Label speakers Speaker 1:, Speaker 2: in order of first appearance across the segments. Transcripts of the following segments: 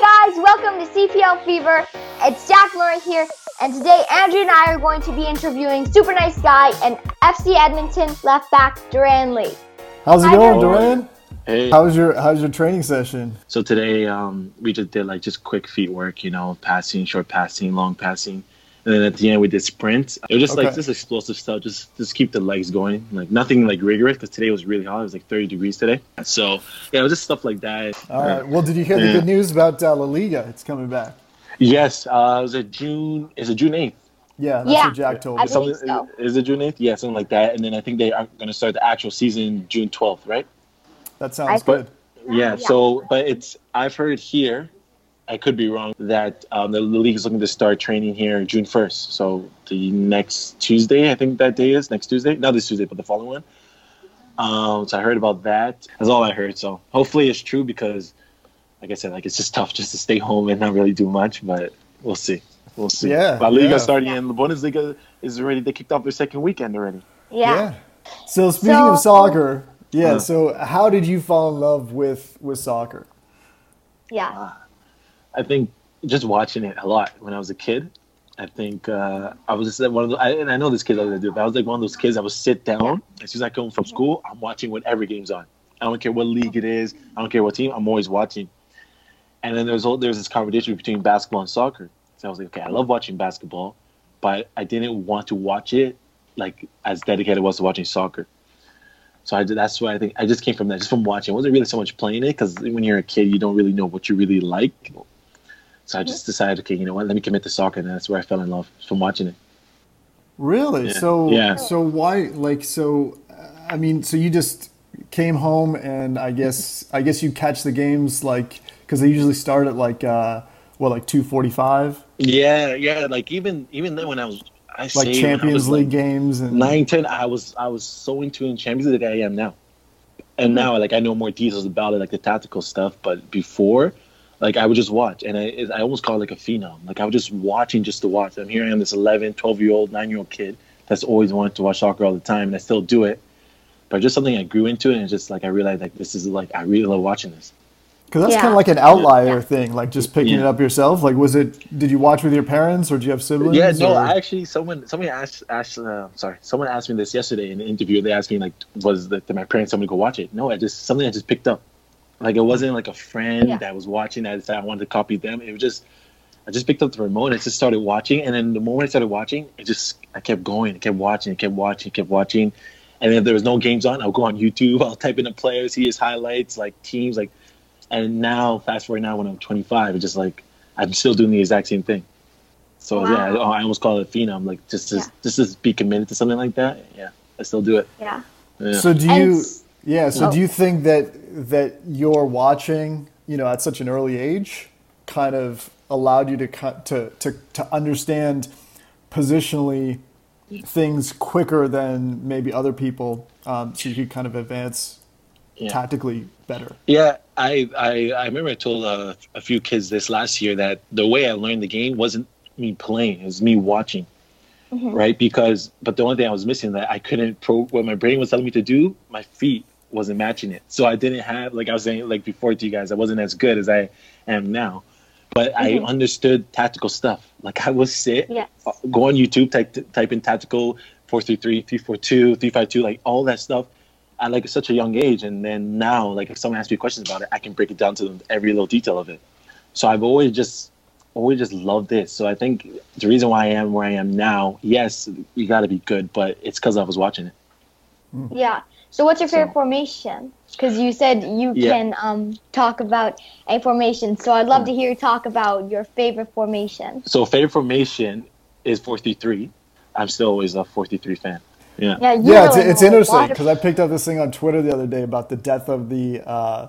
Speaker 1: guys, welcome to CPL Fever. It's Jack Murray here, and today Andrew and I are going to be interviewing super nice guy and FC Edmonton left back Duran Lee.
Speaker 2: How's it
Speaker 1: Hi,
Speaker 2: going,
Speaker 1: Duran.
Speaker 2: Duran?
Speaker 3: Hey.
Speaker 2: How's your How's your training session?
Speaker 3: So today, um, we just did like just quick feet work, you know, passing, short passing, long passing, and then at the end we did sprints. It was just like this explosive stuff, just just keep the legs going, like nothing like rigorous because today was really hot. It was like 30 degrees today, so yeah, it was just stuff like that.
Speaker 2: All right. Well, did you hear the good news about uh, La Liga? It's coming back.
Speaker 3: Yes, uh, it was it June? Is it June 8th?
Speaker 2: Yeah, that's
Speaker 1: Yeah.
Speaker 2: what Jack told me.
Speaker 1: believe
Speaker 3: Something-
Speaker 1: so.
Speaker 3: Is it June 8th? Yeah, something like that. And then I think they are going to start the actual season June 12th, right?
Speaker 2: That sounds
Speaker 1: I-
Speaker 2: good.
Speaker 3: Yeah,
Speaker 1: Yeah.
Speaker 3: so but it's I've heard here, I could be wrong, that um, the, the league is looking to start training here June first. So the next Tuesday, I think that day is next Tuesday. Not this Tuesday, but the following one. Um, so I heard about that. That's all I heard. So hopefully it's true because, like I said, like it's just tough just to stay home and not really do much. But we'll see. We'll see.
Speaker 2: Yeah,
Speaker 3: La Liga
Speaker 2: yeah.
Speaker 3: starting and the Bundesliga is already. They kicked off their second weekend already.
Speaker 1: Yeah.
Speaker 2: So speaking
Speaker 1: So-
Speaker 2: of soccer, yeah.
Speaker 3: Uh.
Speaker 2: So how did you fall in love with with soccer?
Speaker 1: Yeah.
Speaker 3: I think just watching it a lot when I was a kid. I think uh, I was just one of the, I, and I know this kid doesn't do it, but I was like one of those kids that would sit down as soon as I come from school. I'm watching whatever game's on. I don't care what league it is. I don't care what team. I'm always watching. And then there's there's this competition between basketball and soccer. So I was like, okay, I love watching basketball, but I didn't want to watch it like as dedicated I was to watching soccer. So I did, that's why I think I just came from that, just from watching. I wasn't really so much playing it because when you're a kid, you don't really know what you really like. So I just mm-hmm. decided, okay, you know what? Let me commit to soccer, and that's where I fell in love from watching it.
Speaker 2: Really?
Speaker 3: Yeah.
Speaker 2: So
Speaker 3: Yeah.
Speaker 2: so why like so? I mean, so you just came home and I guess mm-hmm. I guess you catch the games like because they usually start at like uh what like two forty five
Speaker 3: Yeah, yeah. Like even even then when I was, I
Speaker 2: like Champions League
Speaker 3: like,
Speaker 2: games and
Speaker 3: nine, ten, I was I was so into in Champions League that I am now. And mm-hmm. now, like I know more details about it, like the tactical stuff. But before, like I would just watch, and I I almost call it like a phenom. Like I was just watching just to watch. And here I am, this 11, 12 year old, nine year old kid that's always wanted to watch soccer all the time, and I still do it. But just something I grew into, and it's just like I realized like this is like I really love watching this.
Speaker 2: Because that's
Speaker 1: Yeah.
Speaker 2: kind of like an outlier
Speaker 1: Yeah.
Speaker 2: thing, like just picking
Speaker 3: Yeah.
Speaker 2: it up yourself. Like, was it? Did you watch with your parents, or do you have siblings?
Speaker 3: Yeah, no,
Speaker 2: or-
Speaker 3: I actually someone someone asked asked uh, sorry someone asked me this yesterday in an interview. They asked me like, was that did my parents told me to go watch it? No, I just something I just picked up. Like it wasn't like a friend
Speaker 1: Yeah.
Speaker 3: that was watching that I I wanted to copy them. It was just I just picked up the remote and I just started watching. And then the moment I started watching, it just I kept going, I kept watching, I kept watching, I kept watching. And if there was no games on, I'll go on YouTube. I'll type in the players, see his highlights, like teams, like. And now, fast forward now when I'm 25, it's just like I'm still doing the exact same thing. So yeah, I,
Speaker 1: Wow.
Speaker 3: I almost call it a phenom. Like just to
Speaker 1: Yeah.
Speaker 3: just to be committed to something like that. Yeah, I still do it.
Speaker 1: Yeah.
Speaker 3: Yeah.
Speaker 2: So do you?
Speaker 1: s-
Speaker 2: Yeah. So
Speaker 1: Oh.
Speaker 2: do you think that that your watching, you know, at such an early age, kind of allowed you to cut to to to understand positionally things quicker than maybe other people, um, so you could kind of advance
Speaker 3: Yeah.
Speaker 2: tactically better.
Speaker 3: Yeah, I, I I remember I told uh, a few kids this last year that the way I learned the game wasn't me playing, it was me watching. Right? Because but the only thing I was missing that I couldn't pro what my brain was telling me to do, my feet wasn't matching it. So I didn't have like I was saying like before to you guys, I wasn't as good as I am now. But I understood tactical stuff. Like I would sit
Speaker 1: Yes.
Speaker 3: uh, go on YouTube, type type in tactical 433, 342, 352, like all that stuff at like such a young age. And then now, like if someone asks me questions about it, I can break it down to them every little detail of it. So I've always just always just loved this. So I think the reason why I am where I am now, yes, you got to be good, but it's because I was watching it.
Speaker 1: Yeah. So what's your favorite
Speaker 3: So-
Speaker 1: formation? Because you said you
Speaker 3: Yeah.
Speaker 1: can um, talk about a formation. So I'd love to hear you talk about your favorite formation.
Speaker 3: So favorite formation is 433. I'm still always a 433 fan. Yeah.
Speaker 1: Yeah,
Speaker 2: Yeah, it's, it's interesting
Speaker 1: lot of-
Speaker 2: because I picked up this thing on Twitter the other day about the death of the uh,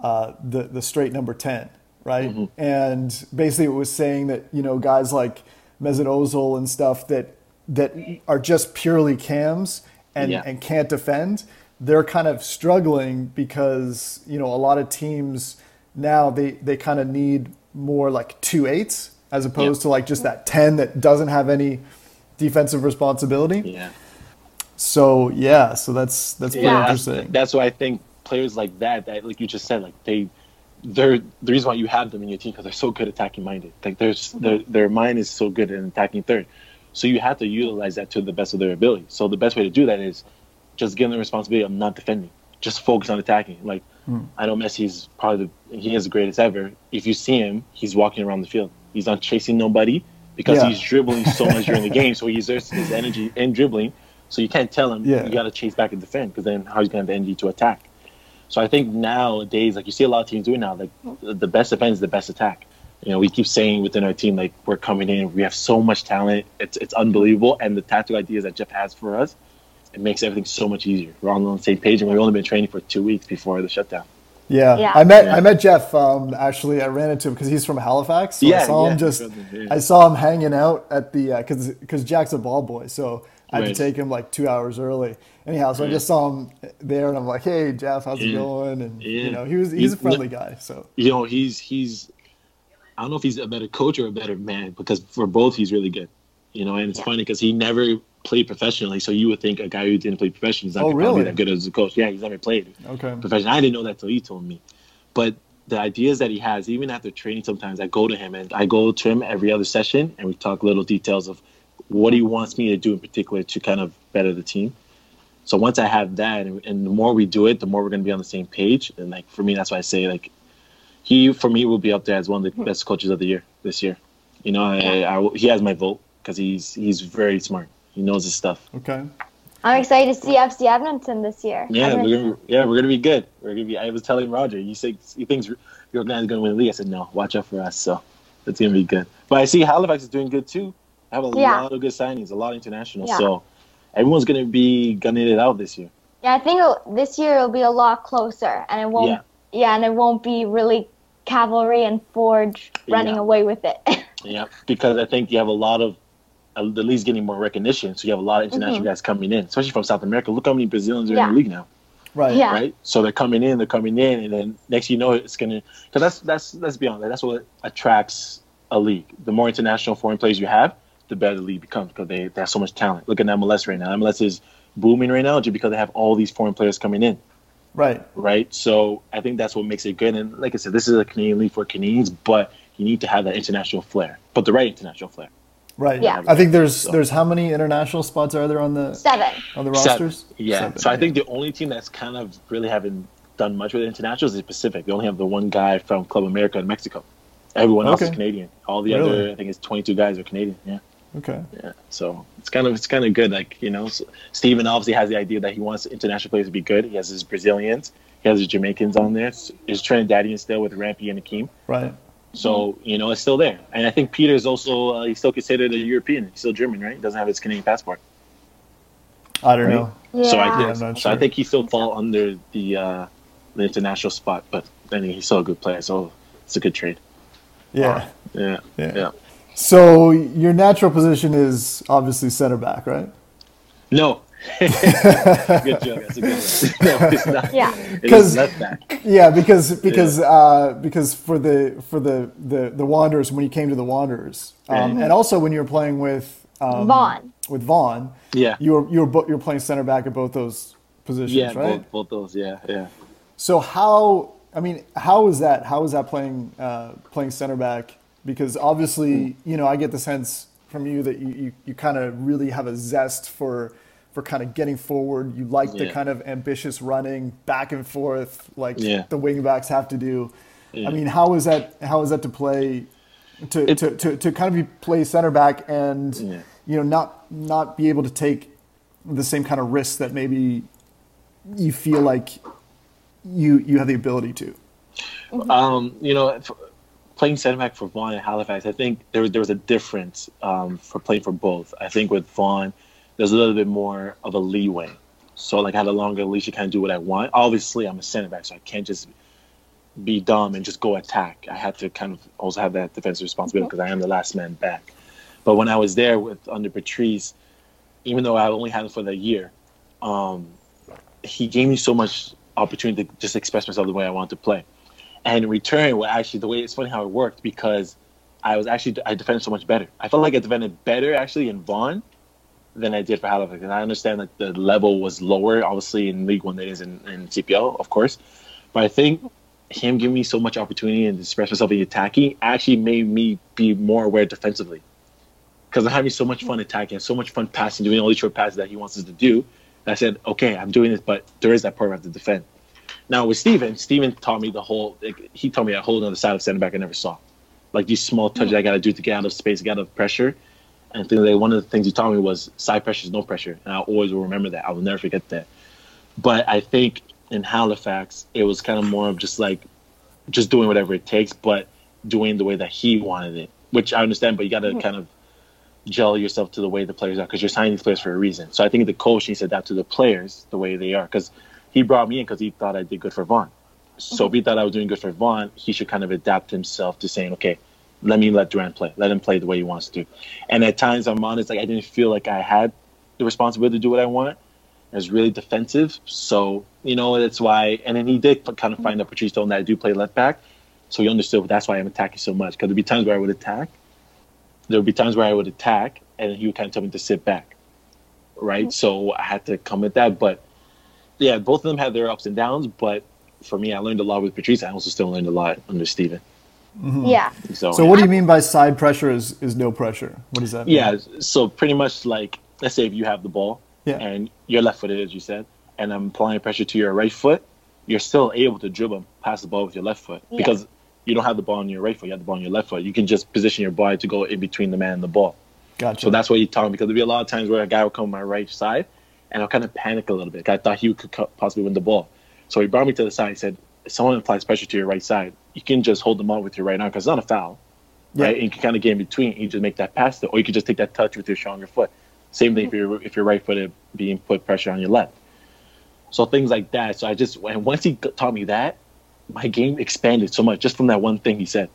Speaker 2: uh, the the straight number ten, right?
Speaker 3: Mm-hmm.
Speaker 2: And basically, it was saying that you know guys like Mesut Ozil and stuff that that are just purely cams and
Speaker 3: Yeah.
Speaker 2: and can't defend. They're kind of struggling because you know a lot of teams now they they kind of need more like two eights as opposed to like just that ten that doesn't have any defensive responsibility.
Speaker 3: Yeah.
Speaker 2: So yeah, so that's that's pretty
Speaker 3: yeah,
Speaker 2: interesting.
Speaker 3: that's why I think players like that, that like you just said, like they they're the reason why you have them in your team because they're so good attacking minded. Like there's mm-hmm. their their mind is so good in attacking third, so you have to utilize that to the best of their ability. So the best way to do that is just give them the responsibility of not defending, just focus on attacking. Like hmm. I know Messi's probably the, he is the greatest ever. If you see him, he's walking around the field. He's not chasing nobody because
Speaker 2: Yeah.
Speaker 3: he's dribbling so much during the game, so he exerts his energy in dribbling. So you can't tell him
Speaker 2: Yeah.
Speaker 3: you got to chase back and defend because then how he's going to have the energy to attack. So I think nowadays, like you see a lot of teams doing now, like the the best defense is the best attack. You know, we keep saying within our team, like we're coming in, we have so much talent, it's it's unbelievable, and the tactical ideas that Jeff has for us, it makes everything so much easier. We're all on the same page, and we've only been training for two weeks before the shutdown.
Speaker 2: Yeah.
Speaker 1: Yeah.
Speaker 2: I met
Speaker 3: Yeah.
Speaker 2: I met Jeff. Um, actually, I ran into him because he's from Halifax. So I
Speaker 3: Yeah,
Speaker 2: saw
Speaker 3: yeah,
Speaker 2: him just.
Speaker 3: yeah.
Speaker 2: I saw him hanging out at the because because Jack's a ball boy, so I had
Speaker 3: Right.
Speaker 2: to take him like two hours early. Anyhow, so I just saw him there, and I'm like, "Hey, Jeff, how's it going?" And you know, he was he's
Speaker 3: He's-
Speaker 2: a friendly guy. So
Speaker 3: You know, he's he's I don't know if he's a better coach or a better man because for both he's really good. You know, and it's funny because he never played professionally, so you would think a guy who didn't play professionally is not
Speaker 2: Oh, really?
Speaker 3: be that good as a coach. Yeah, he's never played.
Speaker 2: okay,
Speaker 3: professional. I didn't know that till he told me. But the ideas that he has, even after training, sometimes I go to him and I go to him every other session and we talk little details of what he wants me to do in particular to kind of better the team. So once I have that, and, and the more we do it, the more we're going to be on the same page. And like for me, that's why I say like he for me will be up there as one of the hmm. best coaches of the year this year. You know, I, I, he has my vote because he's he's very smart. He knows his stuff.
Speaker 2: okay,
Speaker 1: I'm excited to see FC Edmonton this year.
Speaker 3: Yeah,
Speaker 1: Edmonton-
Speaker 3: we're gonna, yeah, we're gonna be good. We're gonna be. I was telling Roger, you say he thinks your guy's gonna win the league. I said no, watch out for us. So it's gonna be good. But I see Halifax is doing good too. I have a
Speaker 1: Yeah.
Speaker 3: lot of good signings, a lot of international.
Speaker 1: Yeah.
Speaker 3: So everyone's gonna be gunning it out this year.
Speaker 1: Yeah, I think it'll, this year it'll be a lot closer, and it won't.
Speaker 3: Yeah.
Speaker 1: Yeah, and it won't be really cavalry and Forge running
Speaker 3: Yeah.
Speaker 1: away with it.
Speaker 3: Yeah, because I think you have a lot of uh, the league's getting more recognition. So you have a lot of international
Speaker 1: Mhm.
Speaker 3: guys coming in, especially from South America. Look how many Brazilians are
Speaker 1: Yeah.
Speaker 3: in the league now.
Speaker 2: right,
Speaker 1: Yeah.
Speaker 3: right? So they're coming in, they're coming in, and then next you know it's gonna because that's that's let's be honest, that's what attracts a league. The more international foreign players you have, the better the league becomes because they, they have so much talent. Look at MLS right now. MLS is booming right now just because they have all these foreign players coming in,
Speaker 2: right,
Speaker 3: right? So I think that's what makes it good. And like I said, this is a Canadian league for Canadians, but you need to have that international flair, but the right international flair.
Speaker 2: right.
Speaker 1: Yeah.
Speaker 2: I think there's
Speaker 3: So-
Speaker 2: there's how many international spots are there on the
Speaker 1: Seven.
Speaker 2: on the
Speaker 3: Seven.
Speaker 2: rosters?
Speaker 3: Yeah.
Speaker 2: Seven,
Speaker 3: So I think the only team that's kind of really haven't done much with internationals is Pacific. They only have the one guy from Club America in Mexico. Everyone else is Canadian. All the
Speaker 2: Really?
Speaker 3: other, I think it's 22 guys are Canadian. Yeah.
Speaker 2: Okay.
Speaker 3: Yeah. So it's kind of it's kind of good. Like you know, so Steven obviously has the idea that he wants international players to be good. He has his Brazilians, he has his Jamaicans on there. His Trinidadian still with Rampy and Akeem.
Speaker 2: Right.
Speaker 3: So you know, it's still there. And I think Peter is also uh, he's still considered a European. He's still German, right? He doesn't have his Canadian passport.
Speaker 2: I don't
Speaker 3: Right.
Speaker 2: know.
Speaker 1: Yeah.
Speaker 3: So I
Speaker 2: Yeah,
Speaker 3: think
Speaker 2: I'm not
Speaker 3: so. I think he still fall under the uh, the international spot, but then he's still a good player. So it's a good trade.
Speaker 2: Yeah.
Speaker 3: Yeah,
Speaker 2: Yeah.
Speaker 3: yeah.
Speaker 2: So your natural position is obviously center back, right?
Speaker 3: No. good joke. That's a good one. no, it's not.
Speaker 1: Yeah.
Speaker 3: It
Speaker 2: 'Cause-
Speaker 3: is left back.
Speaker 2: Yeah, because because uh, because for the for the, the the Wanderers when you came to the Wanderers, um,
Speaker 3: Right.
Speaker 2: and also when you were playing with um,
Speaker 1: Vaughan.
Speaker 2: with Vaughan,
Speaker 3: Yeah.
Speaker 2: you were you were bo- you were playing center back at both those positions,
Speaker 3: Yeah,
Speaker 2: right?
Speaker 3: both, both those. Yeah, yeah.
Speaker 2: So how I mean, how is that? How is that playing uh, playing center back? Because obviously, you know, I get the sense from you that you, you, you kind of really have a zest for for kind of getting forward. You like the kind of ambitious running back and forth, like
Speaker 3: Yeah.
Speaker 2: the wingbacks have to do.
Speaker 3: Yeah.
Speaker 2: I mean, how is that? How is that to play? To,
Speaker 3: It-
Speaker 2: to, to, to kind of be play center back and
Speaker 3: Yeah.
Speaker 2: you know not not be able to take the same kind of risks that maybe you feel like you you have the ability to.
Speaker 3: Um, you know, f playing center back for Vaughan and Halifax, I think there was there was a difference um, for playing for both. I think with Vaughan, there's a little bit more of a leeway. So like I had a longer leash to kind of do what I want. Obviously, I'm a center back, so I can't just be dumb and just go attack. I had to kind of also have that defensive responsibility because I am the last man back. But when I was there with under Patrice, even though I only had him for the year, um, he gave me so much opportunity to just express myself the way I wanted to play. And in return, well, actually, the way it's funny how it worked because I was actually I defended so much better. I felt like I defended better actually in Vaughan than I did for Halifax. And I understand that the level was lower, obviously in League One than it is in, in CPL, of course. But I think him giving me so much opportunity and express myself in attacking actually made me be more aware defensively. Because I'm having so much fun attacking, so much fun passing, doing all these short passes that he wants us to do. I said, okay, I'm doing this, but there is that part where I have to defend. Now with Steven, Steven taught me the whole. Like, he taught me a whole other side of center back I never saw, like these small touches I got to do to get out of space, get out of pressure. And think that one of the things he taught me was side pressure is no pressure, and I always will remember that. I will never forget that. But I think in Halifax, it was kind of more of just like, just doing whatever it takes, but doing the way that he wanted it, which I understand. But you got to kind of gel yourself to the way the players are because you're signing these players for a reason. So I think the coach needs to adapt to the players the way they are because he brought me in because he thought I did good for Vaughan. So if he mm-hmm. thought I was doing good for Vaughan, he should kind of adapt himself to saying, okay, let me let Duran play. Let him play the way he wants to. And at times, I'm honest, like I didn't feel like I had the responsibility to do what I want. I was really defensive. So, you know, that's why. And then he did kind of mm-hmm. find out Patrice told that I do play left back. So he understood that's why I'm attacking so much. Because there'd be times where I would attack. There would be times where I would attack, and he would kind of tell me to sit back. Right? Mm-hmm. So I had to come with that. But yeah, both of them had their ups and downs. But for me, I learned a lot with Patrice. I also still learned a lot under Steven. Mm-hmm.
Speaker 1: Yeah.
Speaker 3: So,
Speaker 2: So what do you mean by side pressure is, is no pressure? What does that mean?
Speaker 3: Yeah, so pretty much like let's say if you have the ball
Speaker 2: Yeah.
Speaker 3: and you're left footed as you said, and I'm applying pressure to your right foot, you're still able to dribble and pass the ball with your left foot
Speaker 1: Yeah.
Speaker 3: because you don't have the ball on your right foot, you have the ball on your left foot. You can just position your body to go in between the man and the ball.
Speaker 2: Gotcha.
Speaker 3: So that's what he taught me because there'd be a lot of times where a guy would come on my right side and I'll kind of panicked a little bit. I thought he could possibly win the ball. So he brought me to the side. He said, if someone applies pressure to your right side, you can just hold them up with your right arm because it's not a foul.
Speaker 2: Yeah.
Speaker 3: Right? And you can kind of get in between and you just make that pass. Or you can just take that touch with your stronger foot. Same thing if hmm. you're if you're right footed being put pressure on your left. So things like that. So I just and once he taught me that, my game expanded so much just from that one thing he said.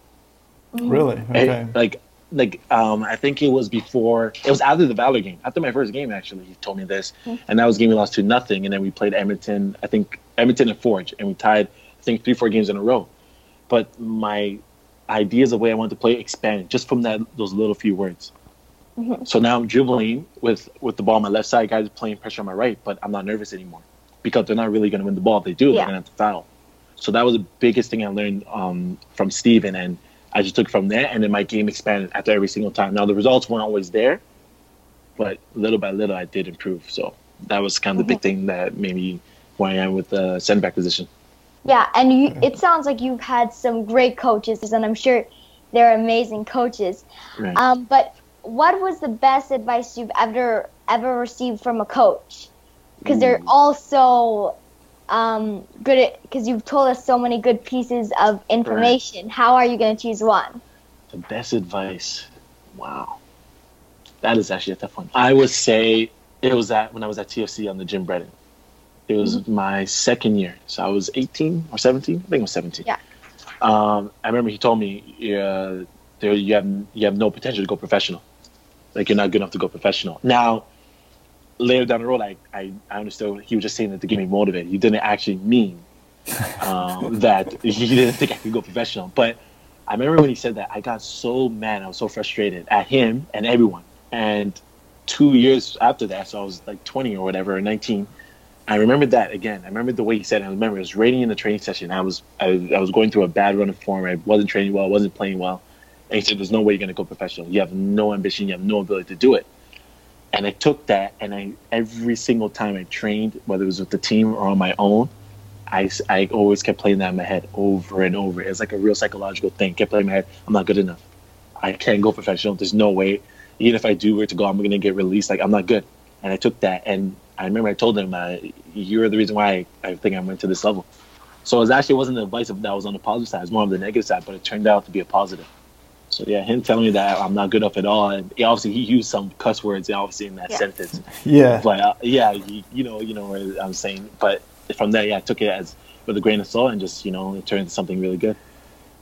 Speaker 2: really?
Speaker 3: And,
Speaker 2: Okay.
Speaker 3: like like um I think it was before it was after the Valor game. After my first game actually, he told me this. And that was game we lost to nothing and then we played Edmonton, I think Edmonton and Forge and we tied I think three, four games in a row. But my ideas of the way I wanted to play expanded just from that those little few words. So now I'm dribbling with with the ball on my left side, guys playing pressure on my right, but I'm not nervous anymore. Because they're not really gonna win the ball. If they do,
Speaker 1: Yeah.
Speaker 3: they're gonna have to foul. So that was the biggest thing I learned um, from Steven and I just took it from there and then my game expanded after every single time. Now the results weren't always there, but little by little I did improve. So that was kind of the big thing that made me where I am with the center back position.
Speaker 1: Yeah, and you, it sounds like you've had some great coaches, and I'm sure they're amazing coaches.
Speaker 3: Right.
Speaker 1: Um, but what was the best advice you've ever ever received from a coach? Because they're all so um, good. Because you've told us so many good pieces of information. How are you going to choose one?
Speaker 3: The best advice. Wow. That is actually a tough one. I would say it was at when I was at TFC on the Jim Brennan. It was my second year. So I was 18 or 17. I think it was 17.
Speaker 1: Yeah.
Speaker 3: Um, I remember he told me, uh, there, you have you have no potential to go professional. Like you're not good enough to go professional. Now, later down the road, I, I, I understood he was just saying that to get me motivated. He didn't actually mean um, that he didn't think I could go professional. But I remember when he said that, I got so mad. I was so frustrated at him and everyone. And two years after that, so I was like 20 or whatever, or 19. I remembered that again. I remember the way he said it. I remember it was raining in the training session. I was I, I was going through a bad run of form. I wasn't training well. I wasn't playing well. And he said, "There's no way you're going to go professional. You have no ambition. You have no ability to do it." And I took that, and I every single time I trained, whether it was with the team or on my own, I, I always kept playing that in my head over and over. It's like a real psychological thing. Kept playing in my head. I'm not good enough. I can't go professional. There's no way. Even if I do where to go, I'm to get released. Like I'm not good. And I took that, and I remember I told him, uh, "You're the reason why I, I think I went to this level." So it actually wasn't the advice that was on the positive side. It was more of the negative side, but it turned out to be a positive. So yeah, him telling me that I'm not good enough at all, and he, obviously he used some cuss words, obviously in that
Speaker 1: Yeah.
Speaker 3: sentence.
Speaker 2: Yeah.
Speaker 3: But uh, yeah, you, you know, you know what I'm saying. But from there, yeah, I took it as with a grain of salt, and just you know, it turned into something really good.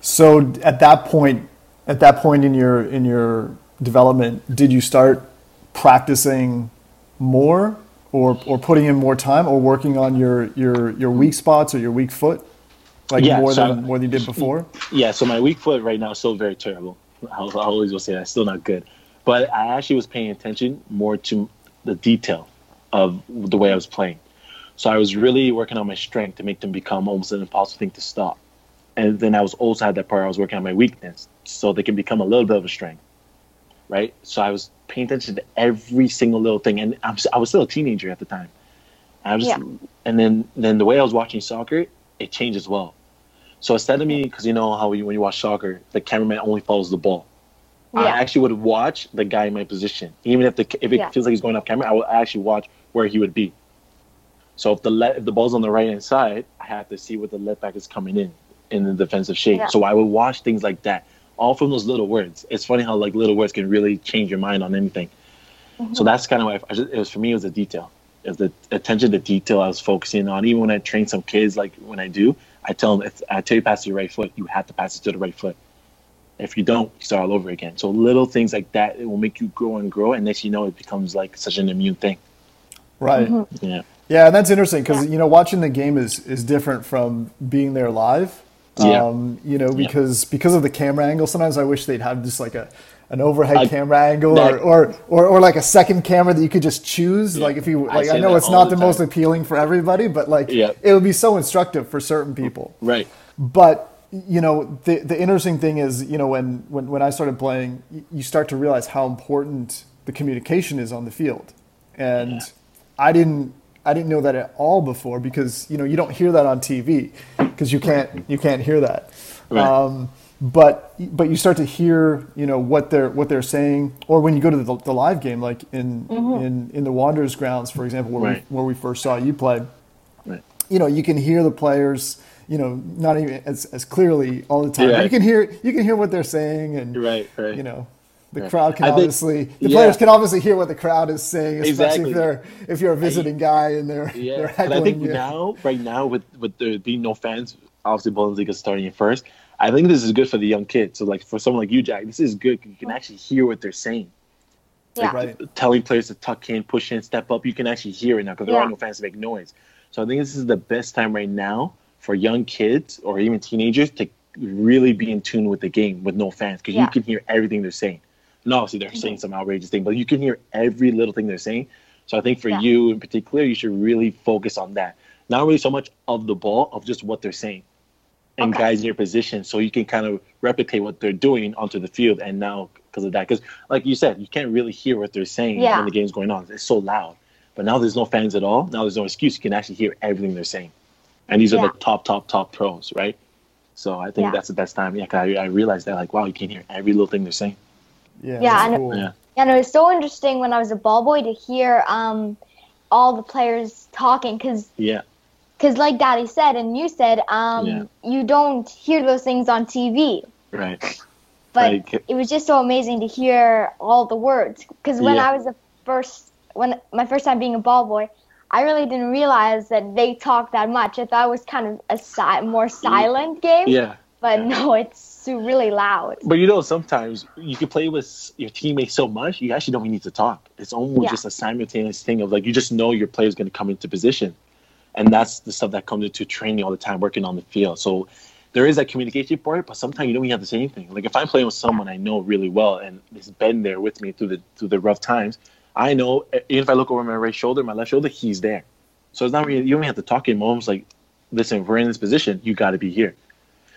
Speaker 2: So at that point, at that point in your in your development, did you start practicing more, or or putting in more time, or working on your your your weak spots or your weak foot, like
Speaker 3: Yeah,
Speaker 2: more
Speaker 3: so-
Speaker 2: than more than you did before?
Speaker 3: Yeah, so my weak foot right now is still very terrible. I, always will say that still not good. But I actually was paying attention more to the detail of the way I was playing. So I was really working on my strength to make them become almost an impossible thing to stop. and then I was also had that part I was working on my weakness, so they can become a little bit of a strength, right? So I was paying attention to every single little thing, and I'm, I was still a teenager at the time. I was,
Speaker 1: Yeah.
Speaker 3: and then then the way I was watching soccer, it changed as well. So instead of me, because you know how you, when you watch soccer, the cameraman only follows the ball. I actually would watch the guy in my position, even if the if it
Speaker 1: Yeah.
Speaker 3: feels like he's going off camera. I will actually watch where he would be. So if the le- if the ball's on the right hand side, I have to see where the left back is coming in in the defensive shape.
Speaker 1: Yeah.
Speaker 3: So I would watch things like that, all from those little words. It's funny how like little words can really change your mind on anything.
Speaker 1: Mm-hmm.
Speaker 3: So that's kind of why I it was for me. It was a detail. It was the attention to detail I was focusing on. Even when I train some kids, like when I do, I tell them, if I tell you pass to your right foot, you have to pass it to the right foot. If you don't, you start all over again. So little things like that, it will make you grow and grow, and next you know, it becomes like such an immune thing.
Speaker 2: Right.
Speaker 3: Yeah,
Speaker 2: Yeah, and that's interesting because
Speaker 1: Yeah.
Speaker 2: you know watching the game is is different from being there live.
Speaker 3: Yeah.
Speaker 2: Um, you know because because of the camera angle. Sometimes I wish they'd have just like a an overhead
Speaker 3: I-
Speaker 2: camera angle
Speaker 3: that-
Speaker 2: or, or, or or like a second camera that you could just choose.
Speaker 3: Yeah.
Speaker 2: Like if you
Speaker 3: I
Speaker 2: like, I,
Speaker 3: say
Speaker 2: know it's not
Speaker 3: the
Speaker 2: the, most appealing for everybody, but like
Speaker 3: Yeah.
Speaker 2: it would be so instructive for certain people.
Speaker 3: right.
Speaker 2: But you know, the the interesting thing is, you know, when when, when I started playing, you start to realize how important the communication is on the field, and
Speaker 3: Yeah.
Speaker 2: I didn't I didn't know that at all before because you know you don't hear that on TV because you can't you can't hear that.
Speaker 3: Right.
Speaker 2: Um, but but you start to hear you know what they're what they're saying, or when you go to the, the live game, like in mm-hmm. in in the Wanderers grounds, for example, where
Speaker 3: Right.
Speaker 2: we where we first saw you play
Speaker 3: Right.
Speaker 2: you know, you can hear the players, you know, not even as, as clearly all the time.
Speaker 3: Yeah.
Speaker 2: You can hear you can hear what they're saying, and
Speaker 3: Right, right.
Speaker 2: you know, the
Speaker 3: Right.
Speaker 2: crowd can
Speaker 3: I think-
Speaker 2: obviously the
Speaker 3: yeah.
Speaker 2: players can obviously hear what the crowd is saying, especially
Speaker 3: Exactly.
Speaker 2: if they're if you're a visiting guy and they're
Speaker 3: Yeah,
Speaker 2: they're heckling
Speaker 3: I think
Speaker 2: you.
Speaker 3: now, right now, with with there being no fans, obviously Bundesliga is starting first. I think this is good for the young kids. So, like for someone like you, Jack, this is good. You can actually hear what they're saying.
Speaker 1: Yeah.
Speaker 2: Right.
Speaker 3: Telling players to tuck in, push in, step up. You can actually hear it now because there
Speaker 1: Yeah.
Speaker 3: are no fans to make noise. So I think this is the best time right now for young kids or even teenagers to really be in tune with the game with no fans because you can hear everything they're saying. And obviously they're saying mhm. some outrageous thing, but you can hear every little thing they're saying. So I think for
Speaker 1: Yeah.
Speaker 3: you in particular, you should really focus on that. Not really so much of the ball, of just what they're saying and
Speaker 1: Okay.
Speaker 3: guys in your position, so you can kind of replicate what they're doing onto the field. And now because of that, because like you said, you can't really hear what they're saying
Speaker 1: Yeah.
Speaker 3: when the game's going on. It's so loud. But now there's no fans at all. Now there's no excuse. You can actually hear everything they're saying. And these are the top, top, top pros, right? So I think
Speaker 1: Yeah.
Speaker 3: that's the best time. Yeah, 'cause I, I realized that, like, wow, you can hear every little thing they're saying.
Speaker 2: yeah,
Speaker 1: Yeah,
Speaker 2: that's
Speaker 1: I know-
Speaker 2: cool.
Speaker 3: Yeah.
Speaker 1: And it was so interesting when I was a ball boy to hear um, all the players talking because
Speaker 3: Yeah.
Speaker 1: Because like Daddy said and you said um,
Speaker 3: Yeah.
Speaker 1: you don't hear those things on TV.
Speaker 3: Right.
Speaker 1: But
Speaker 3: Like-
Speaker 1: it was just so amazing to hear all the words because when
Speaker 3: Yeah.
Speaker 1: I was the first when my first time being a ball boy, I really didn't realize that they talked that much. I thought it was kind of a si- more silent game.
Speaker 3: Yeah.
Speaker 1: But
Speaker 3: yeah.
Speaker 1: no, it's really loud.
Speaker 3: But you know, sometimes you can play with your teammates so much, you actually don't even need to talk. It's almost just a simultaneous thing of like you just know your player's going to come into position, and that's the stuff that comes into training all the time, working on the field. So there is that communication part, but sometimes you don't even have to say anything. Like if I'm playing with someone I know really well and has been there with me through the through the rough times, I know even if I look over my right shoulder, my left shoulder, he's there. So it's not really you don't even have to talk in moments like, listen, if we're in this position, you got to be here.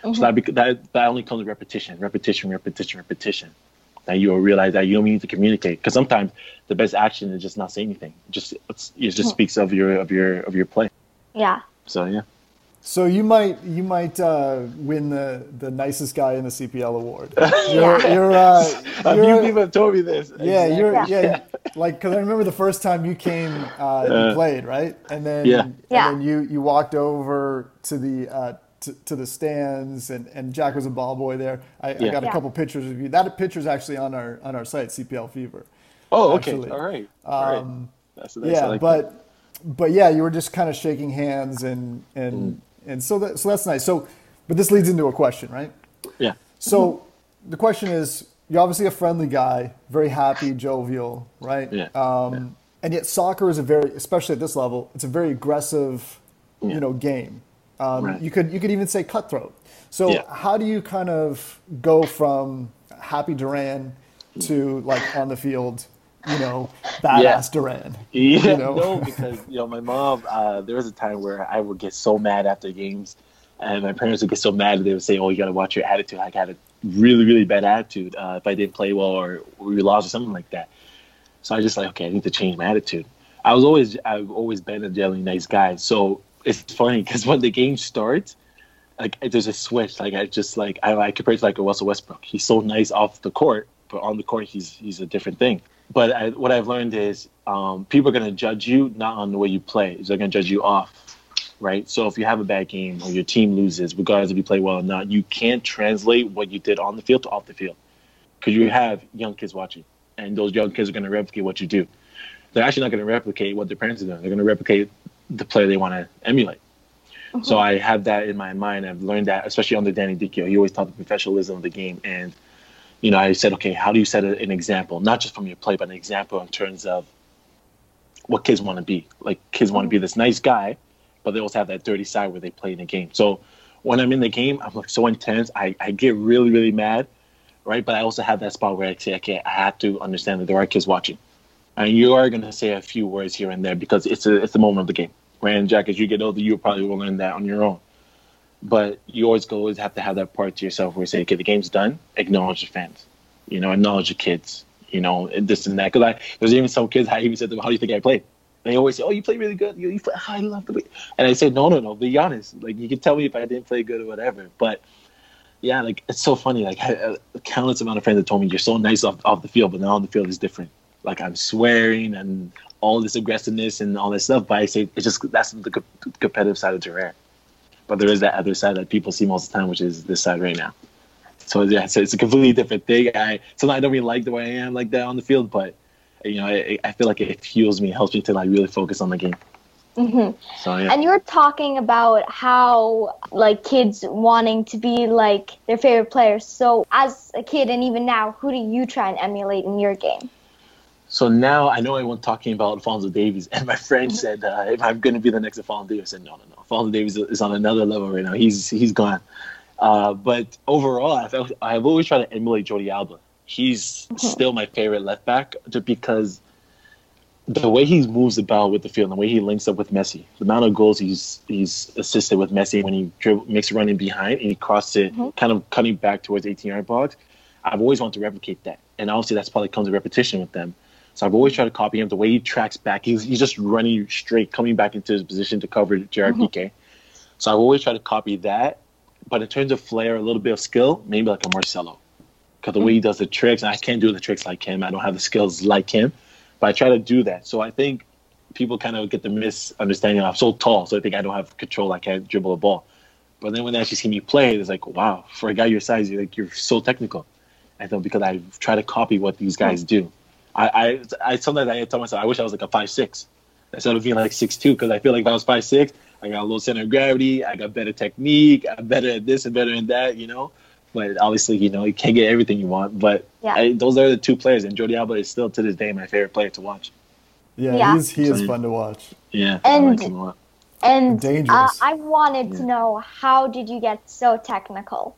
Speaker 3: So mm-hmm. that, that that only comes with repetition, repetition, repetition, repetition. That you will realize that you don't need to communicate because sometimes the best action is just not say anything. Just it's, it just mm-hmm. speaks of your of your of your play.
Speaker 1: Yeah.
Speaker 3: So yeah,
Speaker 2: So you might you might uh, win the, the nicest guy in the CPL award. You're,
Speaker 1: Yeah.
Speaker 2: you're, uh,
Speaker 3: a few people have told me this.
Speaker 2: Yeah, you're
Speaker 1: Yeah.
Speaker 2: yeah, like because I remember the first time you came, uh, you
Speaker 3: Uh,
Speaker 2: played right, and then
Speaker 3: Yeah.
Speaker 2: and
Speaker 1: Yeah.
Speaker 2: then you you walked over to the uh, to, to the stands, and, and Jack was a ball boy there. I, I got a
Speaker 1: Yeah.
Speaker 2: couple pictures of you. That picture's actually on our on our site, CPL Fever.
Speaker 3: Oh, okay,
Speaker 2: actually.
Speaker 3: all right, all right.
Speaker 2: Um,
Speaker 3: That's nice.
Speaker 2: Yeah,
Speaker 3: like
Speaker 2: but but yeah, you were just kind of shaking hands and and
Speaker 3: Mm.
Speaker 2: and so that so that's nice. So, but this leads into a question, right?
Speaker 3: yeah,
Speaker 2: So the question is, you're obviously a friendly guy, very happy, jovial, right?
Speaker 3: Yeah.
Speaker 2: Um, And yet soccer is a very, especially at this level, it's a very aggressive,
Speaker 3: Yeah.
Speaker 2: you know, game. Um,
Speaker 3: Right.
Speaker 2: You could you could even say cutthroat. So
Speaker 3: Yeah.
Speaker 2: how do you kind of go from happy Duran to like on the field, you know, badass Duran?
Speaker 3: Yeah,
Speaker 2: know?
Speaker 3: no, because you know my mom. Uh, there was a time where I would get so mad after games, And my parents would get so mad. They would say, "Oh, you got to watch your attitude." I had a really, really bad attitude uh, if I didn't play well or we lost or something like that. So I just like, okay, I need to change my attitude. I was always, I've always been a generally nice guy. So it's funny because when the game starts, like there's a switch. Like I just like I, I compare it to like a Russell Westbrook. He's so nice off the court, but on the court he's he's a different thing. But I, what I've learned is um, people are going to judge you not on the way you play. They're going to judge you off, right? So if you have a bad game or your team loses, regardless if you play well or not, you can't translate what you did on the field to off the field because you have young kids watching, and those young kids are going to replicate what you do. They're actually not going to replicate what their parents are doing. They're going to replicate the player they want to emulate. So I have that in my mind. I've learned that, especially under Danny Dichio. He always taught the professionalism of the game and you know, I said, okay, how do you set an example, not just from your play, but an example in terms of what kids want to be. Like kids want to be mm-hmm. this nice guy, but they also have that dirty side where they play in the game. So when I'm in the game, I'm like so intense. I, I get really, really mad, right? But I also have that spot where I say, okay, I have to understand that there are kids watching. And you are going to say a few words here and there because it's a, it's the moment of the game. Right? And Jack, as you get older, you probably will learn that on your own. But you always go, always have to have that part to yourself where you say, okay, the game's done. Acknowledge the fans. You know, acknowledge the kids. You know, and this and that. Because I there's even some kids I even said to them, "How do you think I played?" And they always say, "Oh, you play really good. You, you play, oh, I love the way." And I say, "No, no, no. Be honest. Like you can tell me if I didn't play good or whatever." But yeah, like it's so funny. Like a countless amount of friends have told me you're so nice off, off the field, but now on the field is different. Like I'm swearing and all this aggressiveness and all this stuff. But I say it's just that's the competitive side of Gerard. But there is that other side that people see most of the time, which is this side right now. So yeah, so it's a completely different thing. I sometimes I don't really like the way I am like that on the field, but you know, I, I feel like it fuels me, helps me to like really focus on the game.
Speaker 1: Mm-hmm. So, yeah. And you were talking about how like kids wanting to be like their favorite players. So as a kid and even now, who do you try and emulate in your game?
Speaker 3: So now I know I was talking about Alfonso Davies, and my friend mm-hmm. said uh, if I'm going to be the next Alfonso Davies, I said no, no, no. Alfonso Davies is on another level right now. He's he's gone. Uh, but overall, I felt, I've always tried to emulate Jordi Alba. He's mm-hmm. still my favorite left back just because the way he moves about with the field, the way he links up with Messi, the amount of goals he's he's assisted with Messi when he dribble, makes a run in behind and he crosses it, mm-hmm. kind of cutting back towards 18 yard box. I've always wanted to replicate that, and obviously that's probably comes with repetition with them. So I've always tried to copy him. The way he tracks back, he's, he's just running straight, coming back into his position to cover Gerard mm-hmm. Piqué. So I've always tried to copy that but in terms of flair, a little bit of skill, maybe like a Marcelo. Because the way he does the tricks, I can't do the tricks like him. I don't have the skills like him, but I try to do that. So I think people kind of get the misunderstanding. I'm so tall, so I think I don't have control. I can't dribble a ball. But then when they actually see me play, it's like, wow, for a guy your size, you're like you're so technical. I think because I try to copy what these guys do. I, I, I sometimes I tell myself I wish I was like a five six instead of being like six two because I feel like if I was five six, I got a little center of gravity. I got better technique. I'm better at this and better at that. You know, but obviously, you know, you can't get everything you want. But yeah. I, those are the two players, and Jordi Alba is still to this day my favorite player to watch.
Speaker 2: Yeah, yeah. he's he is fun to watch.
Speaker 3: Yeah,
Speaker 1: and like and uh, I wanted yeah. to know how did you get so technical?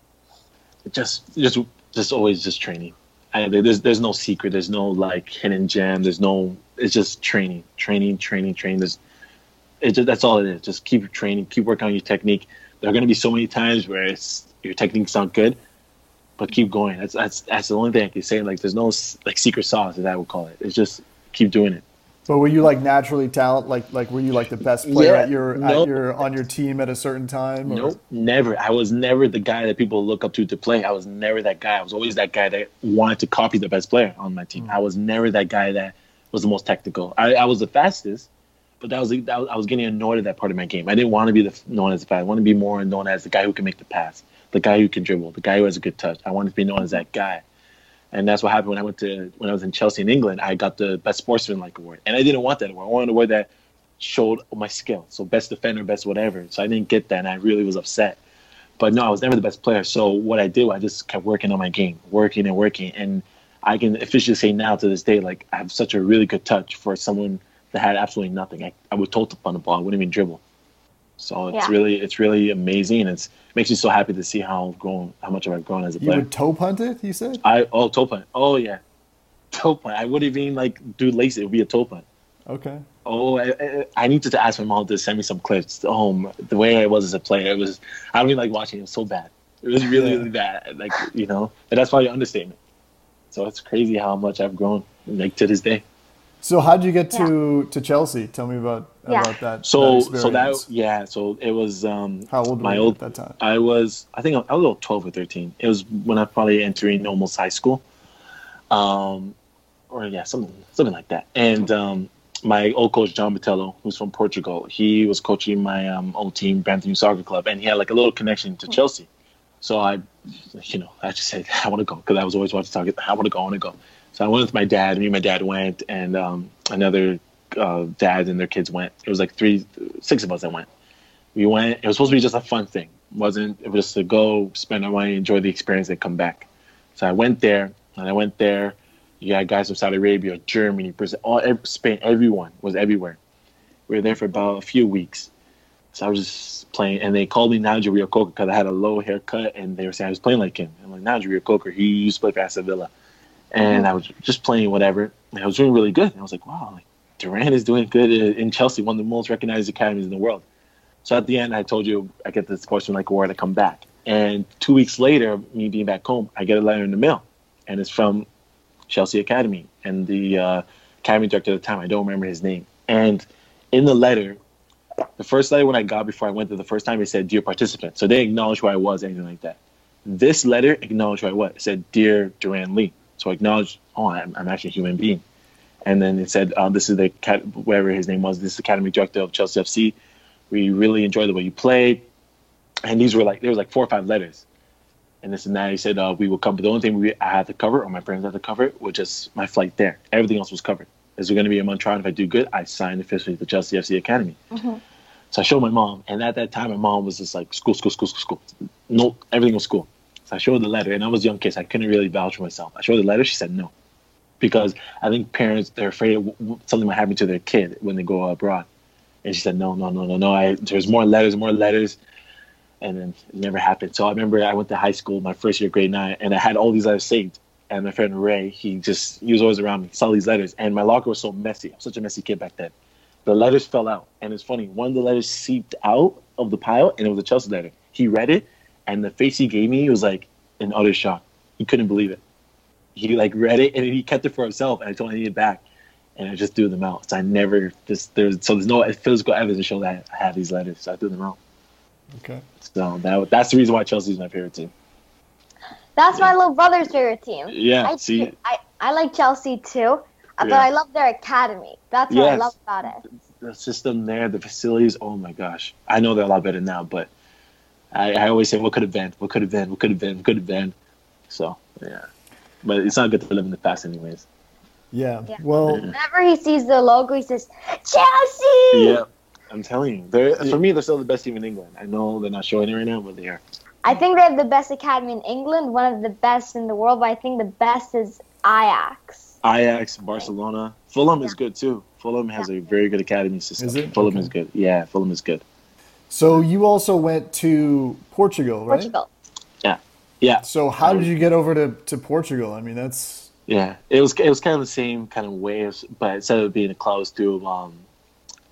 Speaker 3: Just just just always just training. I, there's there's no secret. There's no like hidden gem. There's no. It's just training, training, training, training. There's just, that's all it is. Just keep training, keep working on your technique. There are going to be so many times where it's your technique's not good, but keep going. That's that's that's the only thing I can say. Like there's no like secret sauce as I would call it. It's just keep doing it.
Speaker 2: But were you like naturally talent? Like like were you like the best player yeah, at your nope. at your on your team at a certain time?
Speaker 3: Or? Nope, never. I was never the guy that people look up to to play. I was never that guy. I was always that guy that wanted to copy the best player on my team. Mm. I was never that guy that was the most technical. I, I was the fastest, but that was, that was I was getting annoyed at that part of my game. I didn't want to be the known as the fast. I want to be more known as the guy who can make the pass, the guy who can dribble, the guy who has a good touch. I wanted to be known as that guy, and that's what happened when I went to when I was in Chelsea in England. I got the best sportsman like award, and I didn't want that award. I wanted a award that showed my skill, so best defender, best whatever. So I didn't get that, and I really was upset. But no, I was never the best player. So what I did, I just kept working on my game, working and working, and I can officially say now to this day, like I have such a really good touch for someone that had absolutely nothing. I, I was told to punt the ball. I wouldn't even dribble. So it's yeah. really it's really amazing. It's it makes me so happy to see how I've grown, how much I've grown as a player.
Speaker 2: You would toe punt it, you said?
Speaker 3: I oh toe punt. Oh yeah, toe punt. I wouldn't even like do lace. It would be a toe punt.
Speaker 2: Okay.
Speaker 3: Oh, I, I- I need to ask my mom to send me some clips. Oh, the way I was as a player, it was. I don't even like watching. It was so bad. It was really,
Speaker 2: Yeah.
Speaker 3: really bad. Like you know, and that's probably an understatement. So it's crazy how much I've grown, like to this day.
Speaker 2: So how did you get to to Chelsea? Tell me about
Speaker 1: Yeah.
Speaker 2: about that.
Speaker 3: So,
Speaker 2: that
Speaker 3: so that yeah. So it was. um
Speaker 2: how old were
Speaker 3: my
Speaker 2: you
Speaker 3: old-
Speaker 2: at that time?
Speaker 3: I was, I think I was about 12 or 13. It was when I was probably entering almost high school. Um, or yeah, something, something like that. And um, my old coach, John Botello, who's from Portugal, he was coaching my um, old team, Brampton Youth Soccer Club, and he had like a little connection to Chelsea. So I, you know, I just said, I want to go because I was always watching soccer. I want to go, I want to go. So I went with my dad. Me and my dad went, and um, another uh, dad and their kids went. It was like three, six of us that went. We went. It was supposed to be just a fun thing. It wasn't. It was just to go, spend our money, enjoy the experience, and come back. So I went there, and I went there. You had guys from Saudi Arabia, Germany, Brazil, all Spain. Everyone was everywhere. We were there for about a few weeks. So I was just playing, and they called me Nigel Reo-Coker because I had a low haircut, and they were saying I was playing like him. I'm like Nigel Reo-Coker. He used to play for Aston Villa, and I was just playing whatever. And I was doing really good. And I was like, wow, like Duran is doing good in Chelsea, one of the most recognized academies in the world. So at the end, I told you I get this question like where to come back. And two weeks later, me being back home, I get a letter in the mail, and it's from Chelsea Academy and the uh, academy director at the time. I don't remember his name. And in the letter, the first letter when I got before I went there the first time, it said "Dear participant," so they acknowledged who I was, anything like that. This letter acknowledged who I was. It said "Dear Duran Lee," so I acknowledged, oh, I'm, I'm actually a human being. And then it said, um, "This is the cat, whatever his name was. This is the academy director of Chelsea FC. We really enjoyed the way you played." And these were like there was like four or five letters, and this and that. He said, uh, "We will come." But the only thing we I had to cover, or my parents had to cover, was just my flight there. Everything else was covered. Is there going to be a Montreal? And if I do good, I signed officially the Chelsea FC Academy. So I showed my mom, and at that time, my mom was just like school, school, school, school, school. No, everything was school. So I showed the letter, and I was a young kid, so I couldn't really vouch for myself. I showed the letter. She said no, because I think parents they're afraid something might happen to their kid when they go abroad. And she said no, no, no, no, no. I, there's more letters, more letters, and then it never happened. So I remember I went to high school, my first year, grade nine, and I had all these letters saved. And my friend Ray, he just he was always around me, saw these letters, and my locker was so messy. I'm such a messy kid back then the letters fell out. And it's funny, one of the letters seeped out of the pile, and it was a Chelsea letter. He read it, and the face he gave me was like an utter shock. He couldn't believe it. He like read it, and he kept it for himself. And I told him I need it back, and I just threw them out. So I never just there's so there's no physical evidence to show that I have these letters. So I threw them out.
Speaker 2: Okay.
Speaker 3: So that that's the reason why Chelsea's my favorite team.
Speaker 1: That's my little brother's favorite team.
Speaker 3: Yeah,
Speaker 1: I,
Speaker 3: see,
Speaker 1: I, I like Chelsea too, uh, but
Speaker 3: Yeah.
Speaker 1: I love their academy. That's what I love about it.
Speaker 3: the system there, the facilities. Oh my gosh, I know they're a lot better now, but I, I always say, what could have been? What could have been? What could have been? What could have been? So yeah, but it's not good to live in the past, anyways.
Speaker 2: Yeah.
Speaker 1: Yeah.
Speaker 2: Well,
Speaker 1: Whenever he sees the logo, he says, Chelsea!
Speaker 3: Yeah, I'm telling you, they're for me, they're still the best team in England. I know they're not showing it right now, but they are.
Speaker 1: I think they have the best academy in England, one of the best in the world, but I think the best is Ajax.
Speaker 3: Ajax, Barcelona, Fulham is good too. Fulham has a very good academy system.
Speaker 2: Is it?
Speaker 3: Fulham
Speaker 2: Okay.
Speaker 3: is good. Yeah, Fulham is good.
Speaker 2: So you also went to Portugal, right?
Speaker 1: Portugal.
Speaker 3: Yeah, Yeah.
Speaker 2: So how did you get over to, to Portugal? I mean, that's
Speaker 3: Yeah, it was it was kind of the same kind of way, as- but instead of being a close to um,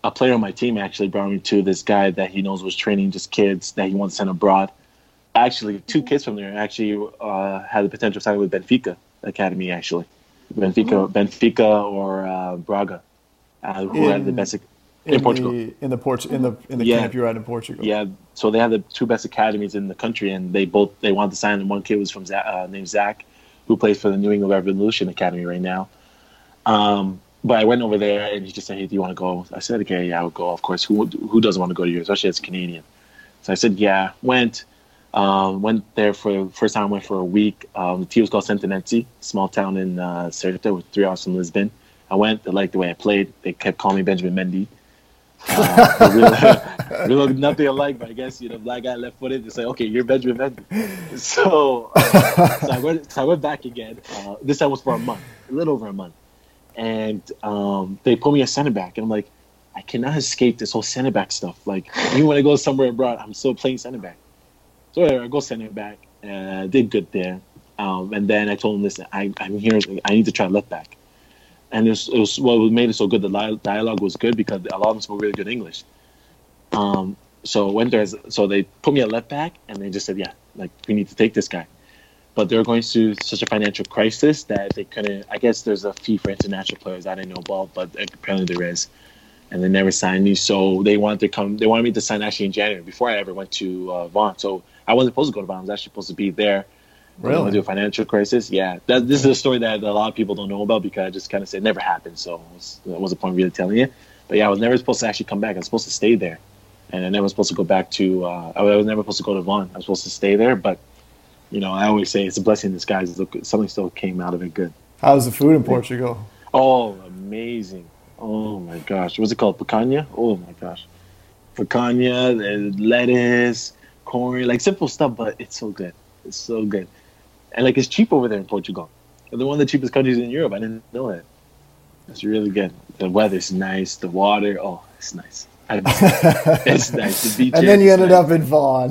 Speaker 3: a player on my team actually brought me to this guy that he knows was training just kids that he wants to send abroad. Actually, two kids from there actually uh, had the potential of signing with Benfica Academy. Actually, Benfica, Benfica or uh, Braga, uh, who had the
Speaker 2: In-
Speaker 3: best in,
Speaker 2: in,
Speaker 3: Portugal.
Speaker 2: the in the Port in the in the
Speaker 3: Yeah.
Speaker 2: camp you're at in Portugal.
Speaker 3: Yeah, so they had the two best academies in the country, and they both they wanted to sign. And one kid was from Zach, uh, named Zach, who plays for the New England Revolution Academy right now. Um, but I went over there, and he just said, "Hey, do you want to go?" I said, "Okay, yeah, I would go. Of course. Who who doesn't want to go to yours, especially as a Canadian?" So I said, "Yeah." Went. Um, went there for first time. Went for a week. Um, the team was called Sertanense, small town in uh, Serta, with three hours from Lisbon. I went. They liked the way I played. They kept calling me Benjamin Mendy. Uh, we look nothing alike, but I guess you know, black guy left footed. They say, okay, you're Benjamin. So, uh, so I went. So I went back again. Uh, this time was for a month, a little over a month, and um, they put me a center back, and I'm like, I cannot escape this whole center back stuff. Like, even when I go somewhere abroad, I'm still playing center back. So whatever, I go center back, and I did good there. Um, and then I told him, listen, I, I'm here. I need to try left back. And it was, it was what made it so good. The dialogue was good because a lot of them spoke really good English. Um, so went there. As, so they put me at left back, and they just said, "Yeah, like we need to take this guy." But they were going through such a financial crisis that they couldn't. I guess there's a fee for international players I didn't know about, but apparently there is, and they never signed me. So they wanted to come. They wanted me to sign actually in January before I ever went to uh. So I wasn't supposed to go to Vaughan. I was actually supposed to be there. Really? Went through a financial crisis. Yeah, that, this is a story that a lot of people don't know about because I just kind of said it never happened. So it was, it was a point of really telling you. But yeah, I was never supposed to actually come back. I was supposed to stay there and I never was supposed to go back to. Uh, I was never supposed to go to Vaughan. I was supposed to stay there, but you know, I always say it's a blessing in disguise. Something still came out of it good.
Speaker 2: How's the food in Portugal?
Speaker 3: Oh, amazing! Oh my gosh, what's it called? Picanha? Oh my gosh, picanha, lettuce, corn, like simple stuff, but it's so good. It's so good, and like it's cheap over there in Portugal. They're one of the cheapest countries in Europe. I didn't know that. It's really good. The weather's nice. The water, oh, it's nice. it's nice. The beach
Speaker 2: and then you ended nice. up in Vaughan.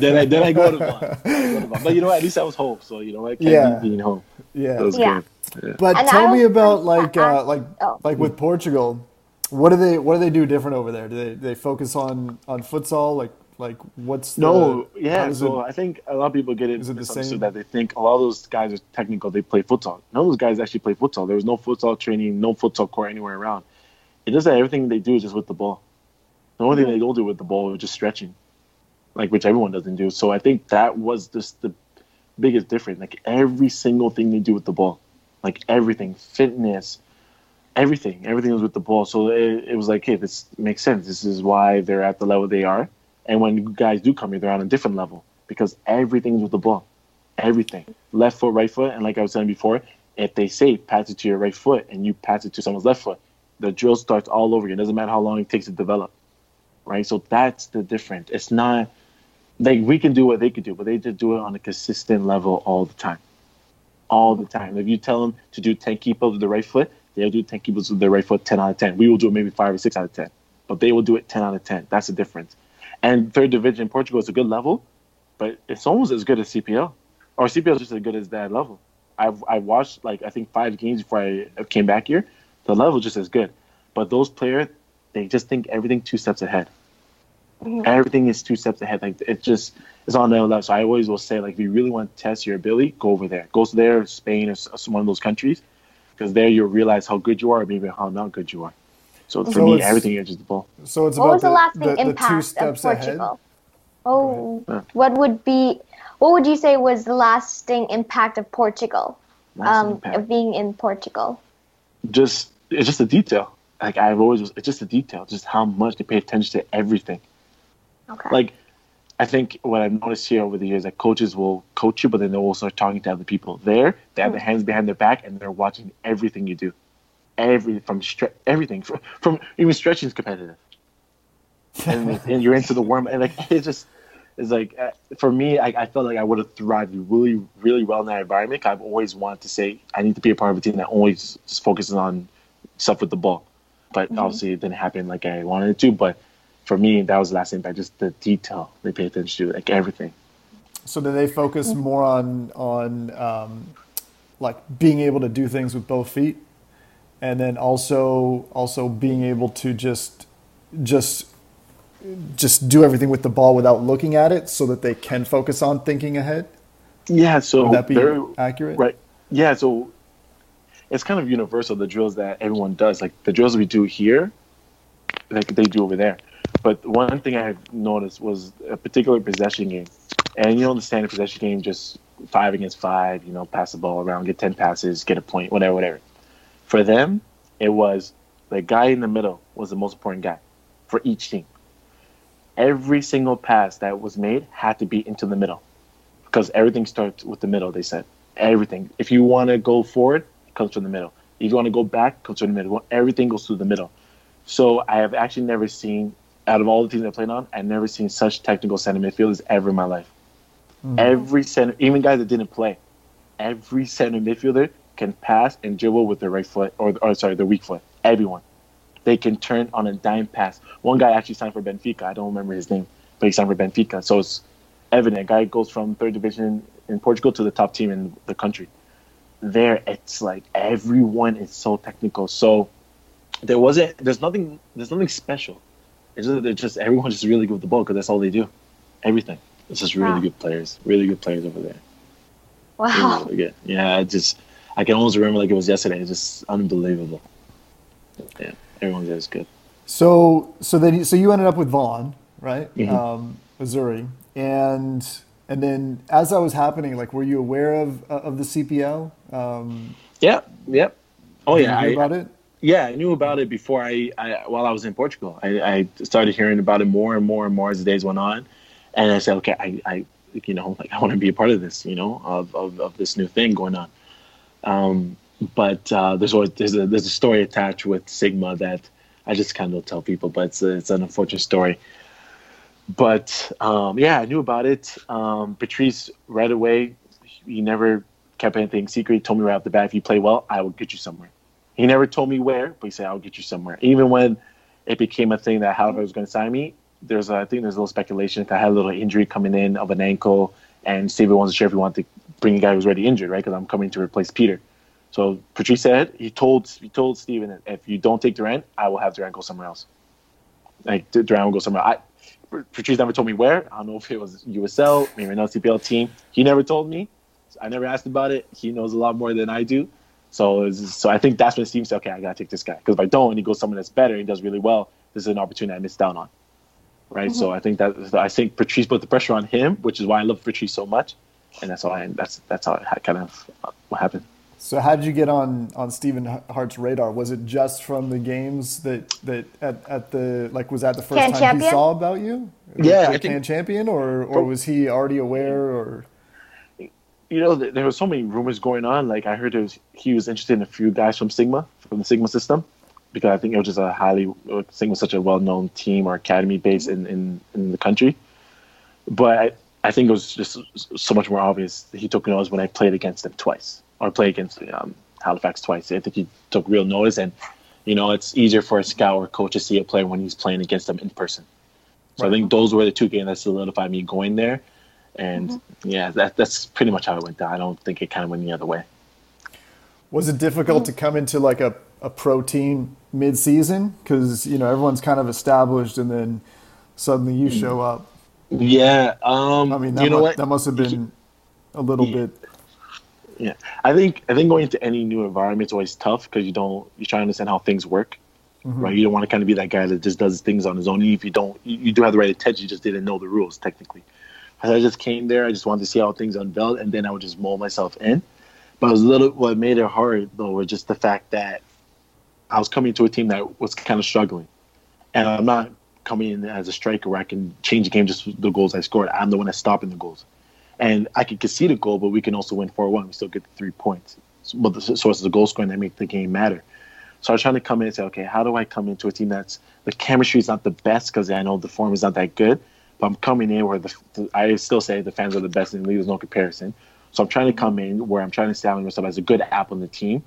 Speaker 3: then I then I go to Vaughan. But you know, at least I was home, so you know, I can't yeah. being home.
Speaker 2: Yeah, yeah. yeah. But and tell me about like uh, like oh. like with Portugal. What do they what do they do different over there? Do they they focus on on futsal? Like like what's
Speaker 3: no the, yeah so it, i think a lot of people get it, is it the same? that they think a lot of those guys are technical they play futsal none of those guys actually play futsal there was no futsal training no futsal court anywhere around it does that everything they do is just with the ball the only thing they don't do with the ball is just stretching, like which everyone doesn't do. So I think that was just the biggest difference. Like every single thing they do with the ball, like everything, fitness, everything, everything was with the ball. So it, it was like, hey, this makes sense. This is why they're at the level they are. And when guys do come here, they're on a different level because everything's with the ball, everything, left foot, right foot, and like I was saying before, if they say pass it to your right foot and you pass it to someone's left foot, the drill starts all over again. It doesn't matter how long it takes to develop right? So that's the difference. It's not like we can do what they could do, but they just do it on a consistent level all the time, all the time. If you tell them to do ten keep ups with the right foot, they'll do ten keep ups with the right foot ten out of ten. We will do it maybe five or six out of ten, but they will do it ten out of ten. That's the difference. And third division in Portugal is a good level, but it's almost as good as CPL, or CPL is just as good as that level. I've I watched like I think five games before I came back here. The level just as good, but those players they just think everything two steps ahead. Mm-hmm. Everything is two steps ahead. Like it just is on the level. So I always will say, like, if you really want to test your ability, go over there. Go to there, Spain, or one of those countries, because there you'll realize how good you are, or maybe how not good you are. So for so me, everything is just the ball.
Speaker 2: So it's what about was the, the lasting the, impact the of Portugal? Ahead?
Speaker 1: Oh, yeah. what would be? What would you say was the lasting impact of Portugal? Um, impact. of being in Portugal.
Speaker 3: Just it's just a detail like I've always it's just a detail, just how much they pay attention to everything. Okay. Like I think what I've noticed here over the years that coaches will coach you, but then they'll also start talking to other people. There, they have mm-hmm. their hands behind their back and they're watching everything you do, every from stre- everything from, from even stretching is competitive, and, and you're into the warm and like it's just it's like uh, for me, I, I felt like I would have thrived really really well in that environment. I've always wanted to say I need to be a part of a team that always just focuses on stuff with the ball but mm-hmm. obviously it didn't happen like I wanted it to. But for me, that was the last impact, just the detail they pay attention to, like everything.
Speaker 2: So do they focus mm-hmm. more on on um, like being able to do things with both feet, and then also also being able to just just just do everything with the ball without looking at it, so that they can focus on thinking ahead.
Speaker 3: Yeah, so
Speaker 2: Would that be accurate?
Speaker 3: Right. Yeah, so it's kind of universal the drills that everyone does. Like the drills we do here, like they do over there. But one thing I have noticed was a particular possession game, and you know the standard possession game, just five against five. You know, pass the ball around, get ten passes, get a point, whatever, whatever. For them, it was the guy in the middle was the most important guy for each team. Every single pass that was made had to be into the middle because everything starts with the middle. They said everything. If you want to go forward, comes from the middle. If you want to go back, comes from the middle. Everything goes through the middle. So I have actually never seen, out of all the teams I played on, I've never seen such technical center midfielders ever in my life. Mm-hmm. Every center, even guys that didn't play, every center midfielder can pass and dribble with their right foot, or, or sorry, their weak foot. Everyone. They can turn on a dime pass. One guy actually signed for Benfica. I don't remember his name, but he signed for Benfica. So it's evident. A guy goes from third division in Portugal to the top team in the country there, it's like everyone is so technical. So there wasn't, there's nothing, there's nothing special. It's just, they're just everyone's just really good with the ball because that's all they do. Everything. It's just really
Speaker 1: Wow.
Speaker 3: good players, really good players over there.
Speaker 1: Wow.
Speaker 3: Really. Yeah, just I can almost remember like it was yesterday. It's just unbelievable. Yeah, everyone there is good.
Speaker 2: So so then you- so you ended up with Vaughan, right?
Speaker 3: Mhm.
Speaker 2: Um, Azzurri, and and then as that was happening, like, were you aware of of the CPL? Um,
Speaker 3: Yeah, yep. Oh yeah, I,
Speaker 2: about it.
Speaker 3: yeah, I knew about it before I, I while I was in Portugal. I, I started hearing about it more and more and more as the days went on, and I said, okay, I, I you know, like I want to be a part of this, you know, of, of, of this new thing going on. Um, but uh, there's always there's a there's a story attached with Sigma that I just kind of tell people, but it's a, it's an unfortunate story. But um, yeah, I knew about it. Um, Patrice right away. He never kept anything secret. He told me right off the bat, if you play well, I will get you somewhere. He never told me where, but he said I'll get you somewhere. Even when it became a thing that Halifax was going to sign me, there's a, I think there's a little speculation if I had a little injury coming in of an ankle, and Steven wasn't sure if he wanted to bring a guy who's already injured, right? Because I'm coming to replace Peter. So Patrice said he told he told Steven that if you don't take Duran, I will have Duran go somewhere else. Like Duran will go somewhere. I Patrice never told me where. I don't know if it was USL, maybe another CPL team. He never told me. I never asked about it. He knows a lot more than I do. So, so I think that's when Steven said, "Okay, I gotta take this guy." Because if I don't, and he goes somewhere that's better, and he does really well. This is an opportunity I missed out on, right? So mm-hmm. I think that I think Patrice put the pressure on him, which is why I love Patrice so much, and that's why that's that's how it ha- kind of uh, what happened.
Speaker 2: So how did you get on on Stephen Hart's radar? Was it just from the games that that at, at the like was that the first
Speaker 1: Can
Speaker 2: time
Speaker 1: Champion?
Speaker 2: he saw about you?
Speaker 3: Yeah,
Speaker 2: Like
Speaker 3: I think-
Speaker 2: Can Champion, or or was he already aware? Or
Speaker 3: you know, there were so many rumors going on. Like I heard was, he was interested in a few guys from Sigma, from the Sigma system, because I think it was just a highly Sigma was such a well-known team or academy based in, in, in the country. But I, think it was just so much more obvious he took notice when I played against him twice, or played against um, Halifax twice. I think he took real notice, and you know, it's easier for a scout or coach to see a player when he's playing against them in person. So I think those were the two games that solidified me going there. And yeah, that, that's pretty much how it went down. I don't think it kind of went the other way.
Speaker 2: was it difficult to come into like a, a pro team mid season? Because you know everyone's kind of established, and then suddenly you show up.
Speaker 3: Yeah, um,
Speaker 2: I mean, that,
Speaker 3: you know
Speaker 2: mu-
Speaker 3: what?
Speaker 2: that must have been a little
Speaker 3: Yeah.
Speaker 2: bit.
Speaker 3: Yeah, I think I think going into any new environment is always tough because you don't you try to understand how things work, right? You don't want to kind of be that guy that just does things on his own. Even if you don't, you, you do have the right intention, you just didn't know the rules technically. As I just came there, I just wanted to see how things unveiled, and then I would just mold myself in. But it was a little what made it hard though was just the fact that I was coming to a team that was kind of struggling, and I'm not coming in as a striker where I can change the game just the goals I scored. I'm the one that's stopping the goals and I can concede a goal, but we can also win four one. We still get the three points. But the sources of the goal scoring that make the game matter. So I was trying to come in and say, okay, how do I come into a team that's the chemistry is not the best because I know the form is not that good, but I'm coming in where the, the I still say the fans are the best in the league. There's no comparison. So I'm trying to come in where I'm trying to establish myself as a good apple in the team,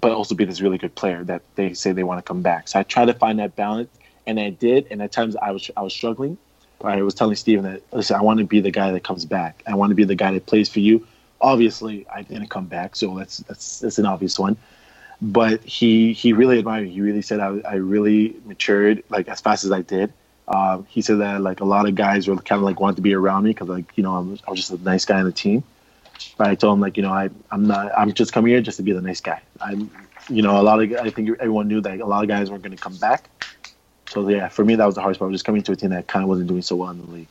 Speaker 3: but also be this really good player that they say they want to come back. So I try to find that balance, and I did. And at times I was I was struggling. I was telling Steven that listen, I want to be the guy that comes back. I want to be the guy that plays for you. Obviously, I didn't come back, so that's that's that's an obvious one. But he he really admired me. He really said I, I really matured like as fast as I did. Um, he said that like a lot of guys were kind of like wanted to be around me because like you know I'm, I was just a nice guy on the team. But I told him like you know I I'm not I'm just coming here just to be the nice guy. I'm you know a lot of I think everyone knew that a lot of guys weren't going to come back. So yeah, for me that was the hardest part. Just coming to a team that kind of wasn't doing so well in the league.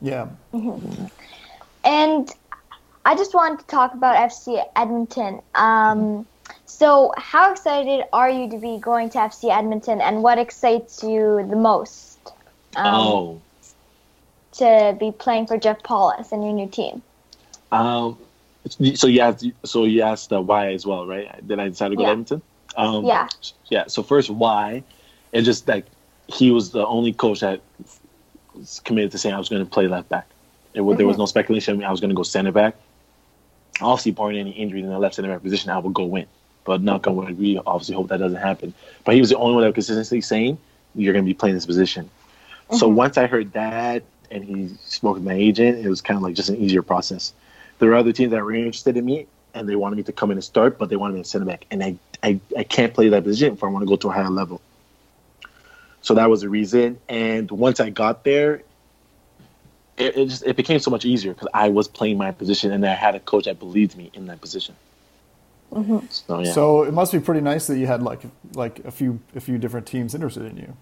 Speaker 2: Yeah.
Speaker 1: And I just wanted to talk about FC Edmonton. Um, so, how excited are you to be going to FC Edmonton, and what excites you the most? Um,
Speaker 3: oh,
Speaker 1: To be playing for Jeff Paulus and your new team.
Speaker 3: um, so you asked, so you asked uh, why as well, right? Did I decide to go
Speaker 1: Yeah.
Speaker 3: to Edmonton? Um,
Speaker 1: Yeah.
Speaker 3: Yeah. So first, why? It just like he was the only coach that was committed to saying I was going to play left back. It, was There was mm-hmm. no speculation I was going to go center back. Obviously, barring any injuries in the left center back position, I would go in. But not going to we obviously hope that doesn't happen. But he was the only one that was consistently saying you're going to be playing this position. So mm-hmm. once I heard that and he spoke with my agent, it was kind of like just an easier process. There were other teams that were interested in me, and they wanted me to come in and start, but they wanted me to center back, and I, I, I can't play that position if I want to go to a higher level. So that was the reason. And once I got there, it, it just it became so much easier because I was playing my position, and I had a coach that believed me in that position.
Speaker 1: Mm-hmm.
Speaker 3: So yeah,
Speaker 2: So it must be pretty nice that you had like like a few a few different teams interested in you.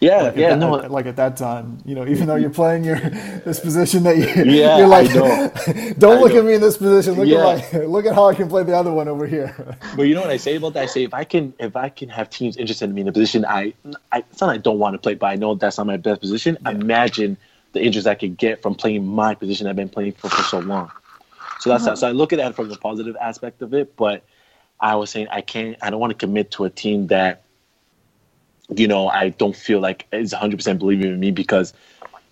Speaker 3: Yeah,
Speaker 2: Like
Speaker 3: yeah.
Speaker 2: at, like at that time, you know, even though you're playing your this position that you
Speaker 3: Yeah,
Speaker 2: you're like, don't
Speaker 3: I
Speaker 2: look
Speaker 3: know.
Speaker 2: at me in this position. Look
Speaker 3: Yeah.
Speaker 2: at my, look at how I can play the other one over here.
Speaker 3: But you know what I say about that? I say if I can if I can have teams interested in me in a position I, I it's not I don't want to play, but I know that's not my best position. Imagine the interest I could get from playing my position I've been playing for for so long. So that's how, uh-huh. so I look at that from the positive aspect of it. But I was saying I can't I don't want to commit to a team that you know I don't feel like it's 100 percent believing in me because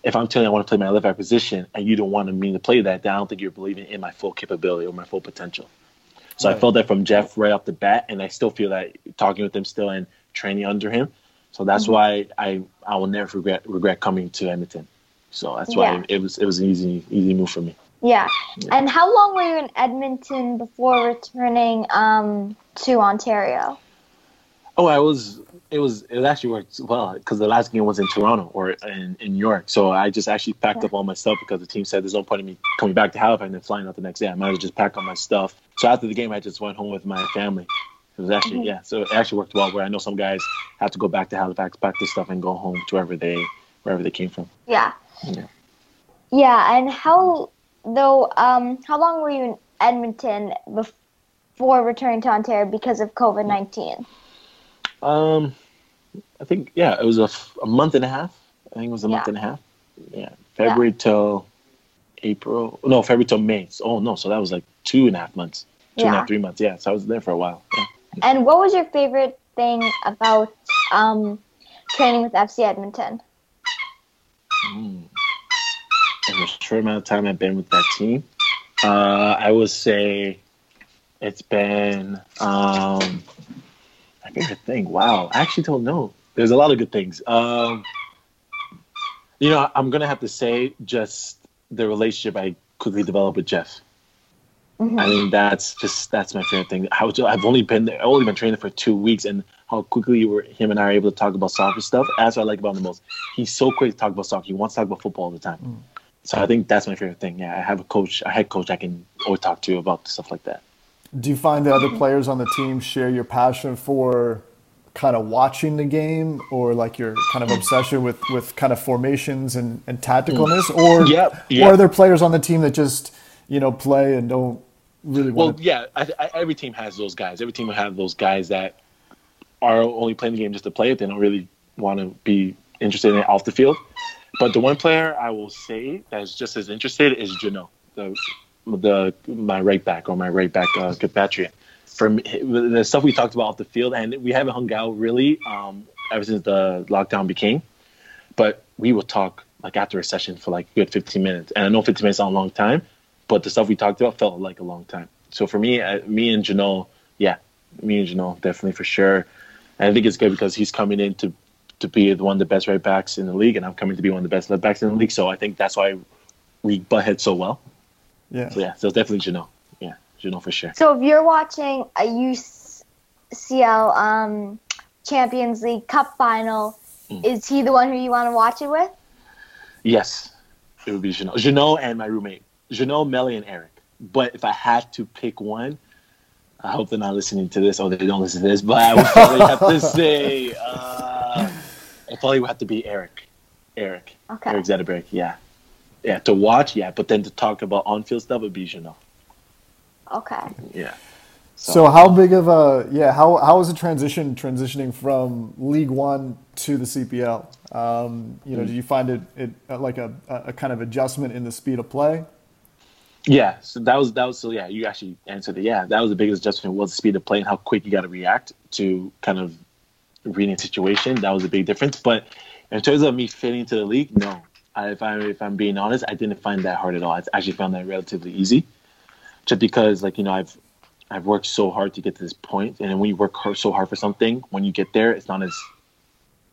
Speaker 3: if I'm telling you I want to play my left back position and you don't want me to play that, then I don't think you're believing in my full capability or my full potential. So I felt that from Jeff right off the bat, and I still feel that talking with him still and training under him. So that's why I I will never regret regret coming to Edmonton. So that's why
Speaker 1: Yeah.
Speaker 3: it was it was an easy easy move for me.
Speaker 1: Yeah.
Speaker 3: Yeah.
Speaker 1: And how long were you in Edmonton before returning um, to Ontario?
Speaker 3: Oh, I was it was it actually worked well because the last game was in Toronto or in, in New York. So I just actually packed
Speaker 1: Yeah.
Speaker 3: up all my stuff because the team said there's no point in me coming back to Halifax and then flying out the next day. I might as well just pack up my stuff. So after the game, I just went home with my family. It was actually
Speaker 1: Mhm.
Speaker 3: yeah, so it actually worked well. Where I know some guys have to go back to Halifax, pack their stuff, and go home to wherever they wherever they came from.
Speaker 1: Yeah.
Speaker 3: Yeah.
Speaker 1: Yeah, and how though um how long were you in Edmonton before returning to Ontario because of COVID nineteen?
Speaker 3: Um, I think yeah, it was a, f- a month and a half. I think it was a month and a half. Yeah, February till April. No, February till May. So- Oh no, so that was like two and a half months, two and a
Speaker 1: Yeah.
Speaker 3: half, three months. Yeah, so I was there for a while. Yeah.
Speaker 1: And what was your favorite thing about um training with FC Edmonton?
Speaker 3: Mm. In the short amount of time I've been with that team, uh, I would say it's been um, favorite thing. Wow, I actually don't know. There's a lot of good things. Um, you know, I'm gonna have to say just the relationship I quickly developed with Jeff.
Speaker 1: Mhm.
Speaker 3: I mean, that's just that's my favorite thing. How I've only been there, I've only been training for two weeks, and how quickly were him and I are able to talk about soccer stuff. That's what I like about him the most. He's so quick to talk about soccer. He wants to talk about football all the time. So I think that's my favorite thing. Yeah, I have a coach, a head coach I can always talk to about stuff like that.
Speaker 2: Do you find that other um, players on the team share your passion for kind of watching the game or like your kind of mm. obsession with, with kind of formations and, and mm. tacticalness? Or,
Speaker 3: Yep,
Speaker 2: or are there players on the team that just, you know, play and don't really
Speaker 3: Well,
Speaker 2: want to?
Speaker 3: Well, yeah, I, I, every team has those guys. Every team will have those guys that are only playing the game just to play it. They don't really want to be interested in it off the field. But the one player I will say that's just as interested is Jeannot, the the my right back or my right back uh, compatriot. From the stuff we talked about off the field, and we haven't hung out really um, ever since the lockdown became. But we will talk like after a session for like good 15 minutes, and I know 15 minutes is not a long time, but the stuff we talked about felt like a long time. So for me, uh, me and Janelle, yeah, me and Janelle definitely for sure. And I think it's good because he's coming in to to be one of the best right backs in the league, and I'm coming to be one of the best left backs in the league. So I think that's why we butt heads so well.
Speaker 2: Yeah.
Speaker 3: So yeah, so it's definitely Janelle. Yeah, Janelle for sure.
Speaker 1: So if you're watching a UCL um, Champions League Cup final,
Speaker 3: Mm.
Speaker 1: is he the one who you want to watch it with?
Speaker 3: Yes, it would be Janelle. Janelle and my roommate, Janelle, Melly, and Eric. But if I had to pick one, I hope they're not listening to this or they don't listen to this, but I would probably have to say uh, it probably would have to be Eric. Eric.
Speaker 1: Okay.
Speaker 3: Eric Zetterberg, yeah. Yeah, to watch, yeah, but then to talk about on field stuff would be Janelle.
Speaker 1: Okay.
Speaker 3: Yeah.
Speaker 2: So how big of a yeah how how was the transition transitioning from League One to the CPL? Um, you know,
Speaker 3: Mm.
Speaker 2: do you find it, it uh, like a, a kind of adjustment in the speed of play?
Speaker 3: Yeah, so that was that was so yeah, you actually answered it. Yeah, that was the biggest adjustment was the speed of play and how quick you got to react to kind of reading a situation. That was a big difference. But in terms of me fitting into the league, no. I, if I if I'm being honest, I didn't find that hard at all. I actually found that relatively easy, just because like you know I've I've worked so hard to get to this point, and when you work hard, so hard for something, when you get there, it's not as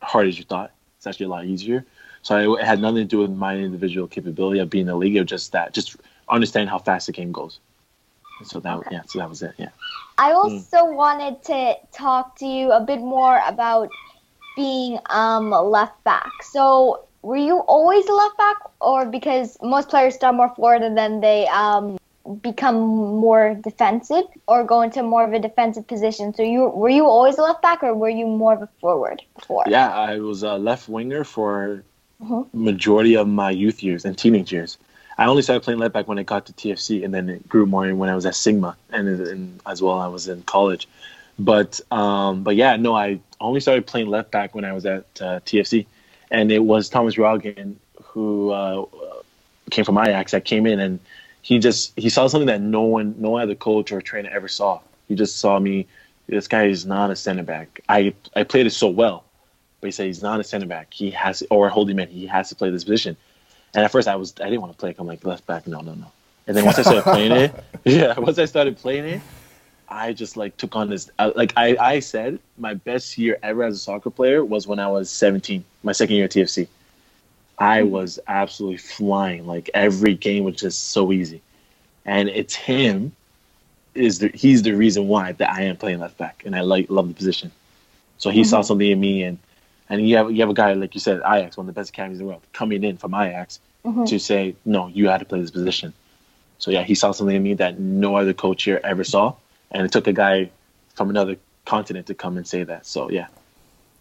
Speaker 3: hard as you thought. It's actually a lot easier. So I, it had nothing to do with my individual capability of being in the league. It was just that, just understand how fast the game goes. So that
Speaker 1: Okay.
Speaker 3: yeah, so that was it. Yeah.
Speaker 1: I also wanted to talk to you a bit more about being um, a left back. So, were you always a left back, or because most players start more forward and then they um, become more defensive, or go into more of a defensive position? So, you were you always a left back, or were you more of a forward before?
Speaker 3: Yeah, I was a left winger for
Speaker 1: Mhm.
Speaker 3: majority of my youth years and teenage years. I only started playing left back when I got to TFC, and then it grew more when I was at Sigma, and, and as well I was in college. But um, but yeah, no, I only started playing left back when I was at uh, TFC, and it was Thomas Rongen who uh, came from Ajax that came in, and he just he saw something that no one, no other coach or trainer ever saw. He just saw me. This guy is not a center back. I I played it so well, but he said he's not a center back. He has or a holding man. He has to play this position. And at first, I was I didn't want to play. I'm like left back. No, no, no. And then once I started playing it, yeah, once I started playing it, I just like took on this. uh, Like I I said, my best year ever as a soccer player was when I was 17, my second year at TFC. I was absolutely flying. Like every game was just so easy, and it's him. Is the he's the reason why that I am playing left back, and I like love the position. So he saw something in me, and and you have you have a guy like you said, Ajax, one of the best academies in the world, coming in from Ajax
Speaker 1: Mhm.
Speaker 3: to say, no, you had to play this position. So yeah, he saw something in me that no other coach here ever saw, and it took a guy from another continent to come and say that. So yeah,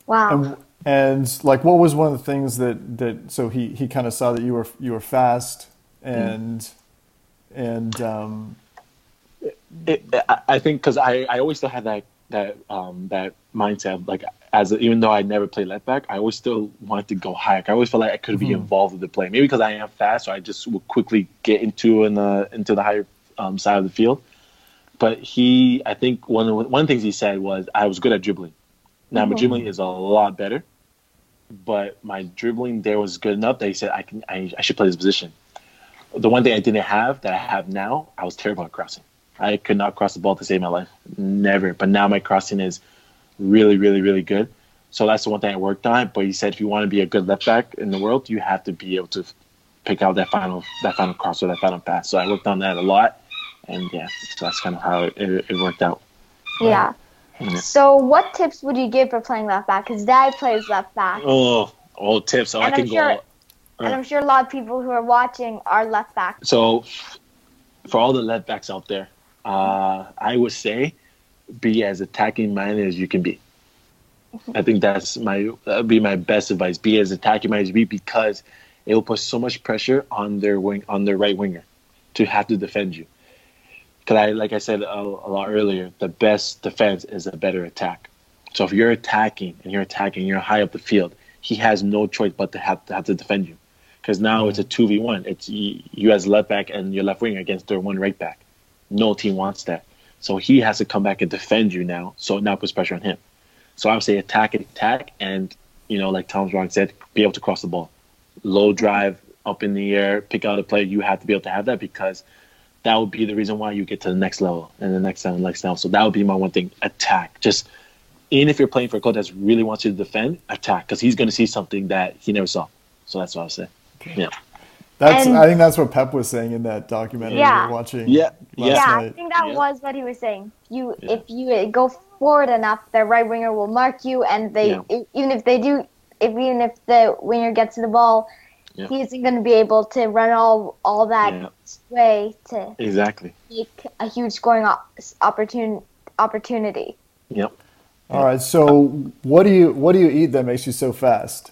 Speaker 1: Wow.
Speaker 2: And, and like, what was one of the things that that so he he kind of saw that you were you were fast and and um,
Speaker 3: it, I, I think because I, I always still had that that um that mindset like as a, even though I never played left back, I always still wanted to go higher. I always felt like I could be involved with the play. Maybe because I am fast, so I just would quickly get into in the into the higher um, side of the field. But he, I think one of the, one of the things he said was I was good at dribbling. Now my mm-hmm. dribbling is a lot better, but my dribbling there was good enough that he said I can I, I should play this position. The one thing I didn't have that I have now, I was terrible at crossing. I could not cross the ball to save my life. Never. But now my crossing is really, really, really good. So that's the one thing I worked on. But he said if you want to be a good left back in the world, you have to be able to pick out that final that final cross or that final pass. So I worked on that a lot. And yeah, so that's kind of how it, it, it worked out.
Speaker 1: yeah.
Speaker 3: Yeah.
Speaker 1: So, what tips would you give for playing left back? Because Dad plays left back.
Speaker 3: Oh, oh tips. So I
Speaker 1: And I'm
Speaker 3: can
Speaker 1: sure-
Speaker 3: go.
Speaker 1: And I'm sure a lot of people who are watching are left back.
Speaker 3: So, for all the left backs out there, uh, I would say be as attacking minded as you can be. I think that's my that would be my best advice. Be as attacking minded as you be because it will put so much pressure on their wing on their right winger to have to defend you. Because I like I said a, a lot earlier, the best defense is a better attack. So if you're attacking and you're attacking, you're high up the field, he has no choice but to have to have to defend you. Because now it's a mm-hmm. two v one. It's you, you as left back and your left winger against their one right back. No team wants that. So he has to come back and defend you now. So it now puts pressure on him. So I would say attack, and attack, and you know, like Thomas Rongen said, be able to cross the ball, low drive up in the air, pick out a play. You have to be able to have that because that would be the reason why you get to the next level and the next level, next level. So that would be my one thing: attack. Just even if you're playing for a coach that really wants you to defend, attack because he's going to see something that he never saw. So that's what I would say. Yeah.
Speaker 2: that's
Speaker 1: And-
Speaker 2: I think that's what Pep was saying in that documentary
Speaker 1: Yeah.
Speaker 2: we were watching.
Speaker 3: Yeah,
Speaker 2: last
Speaker 3: yeah.
Speaker 1: yeah, I think that
Speaker 3: Yeah.
Speaker 1: was what he was saying. You,
Speaker 3: Yeah.
Speaker 1: if you go forward enough, the right winger will mark you, and they
Speaker 3: Yeah.
Speaker 1: even if they do, if even if the winger gets to the ball,
Speaker 3: Yeah.
Speaker 1: he isn't going to be able to run all all that
Speaker 3: Yeah.
Speaker 1: way to
Speaker 3: Exactly.
Speaker 1: make a huge scoring op- opportun- opportunity.
Speaker 3: Yep.
Speaker 2: All right. So what do you what do you eat that makes you so fast?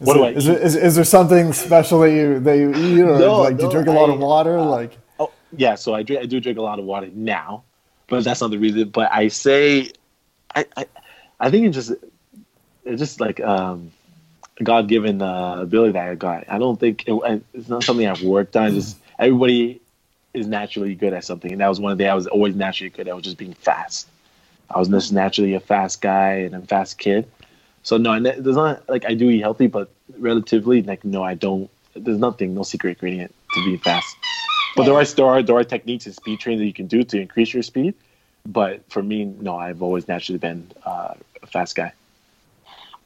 Speaker 2: Is
Speaker 3: What do
Speaker 2: there-
Speaker 3: I
Speaker 2: is
Speaker 3: eat?
Speaker 2: there- is- is there something special that you that you eat, or
Speaker 3: No,
Speaker 2: like do you drink a lot
Speaker 3: I-
Speaker 2: of water?
Speaker 3: uh,
Speaker 2: like
Speaker 3: Oh yeah, so I drink, I do drink a lot of water now, but that's not the reason. But I say, I I, I think it's just it's just like um, God given uh, ability that I got. I don't think it, it's not something I've worked on. Just everybody is naturally good at something, and that was one of the I was always naturally good at was just being fast. I was just naturally a fast guy and a fast kid. So no, I there's not like I do eat healthy, but relatively like no, I don't. There's nothing, no secret ingredient to being fast. But there are there are there are techniques and speed training that you can do to increase your speed. But for me, no, I've always naturally been uh, a fast guy.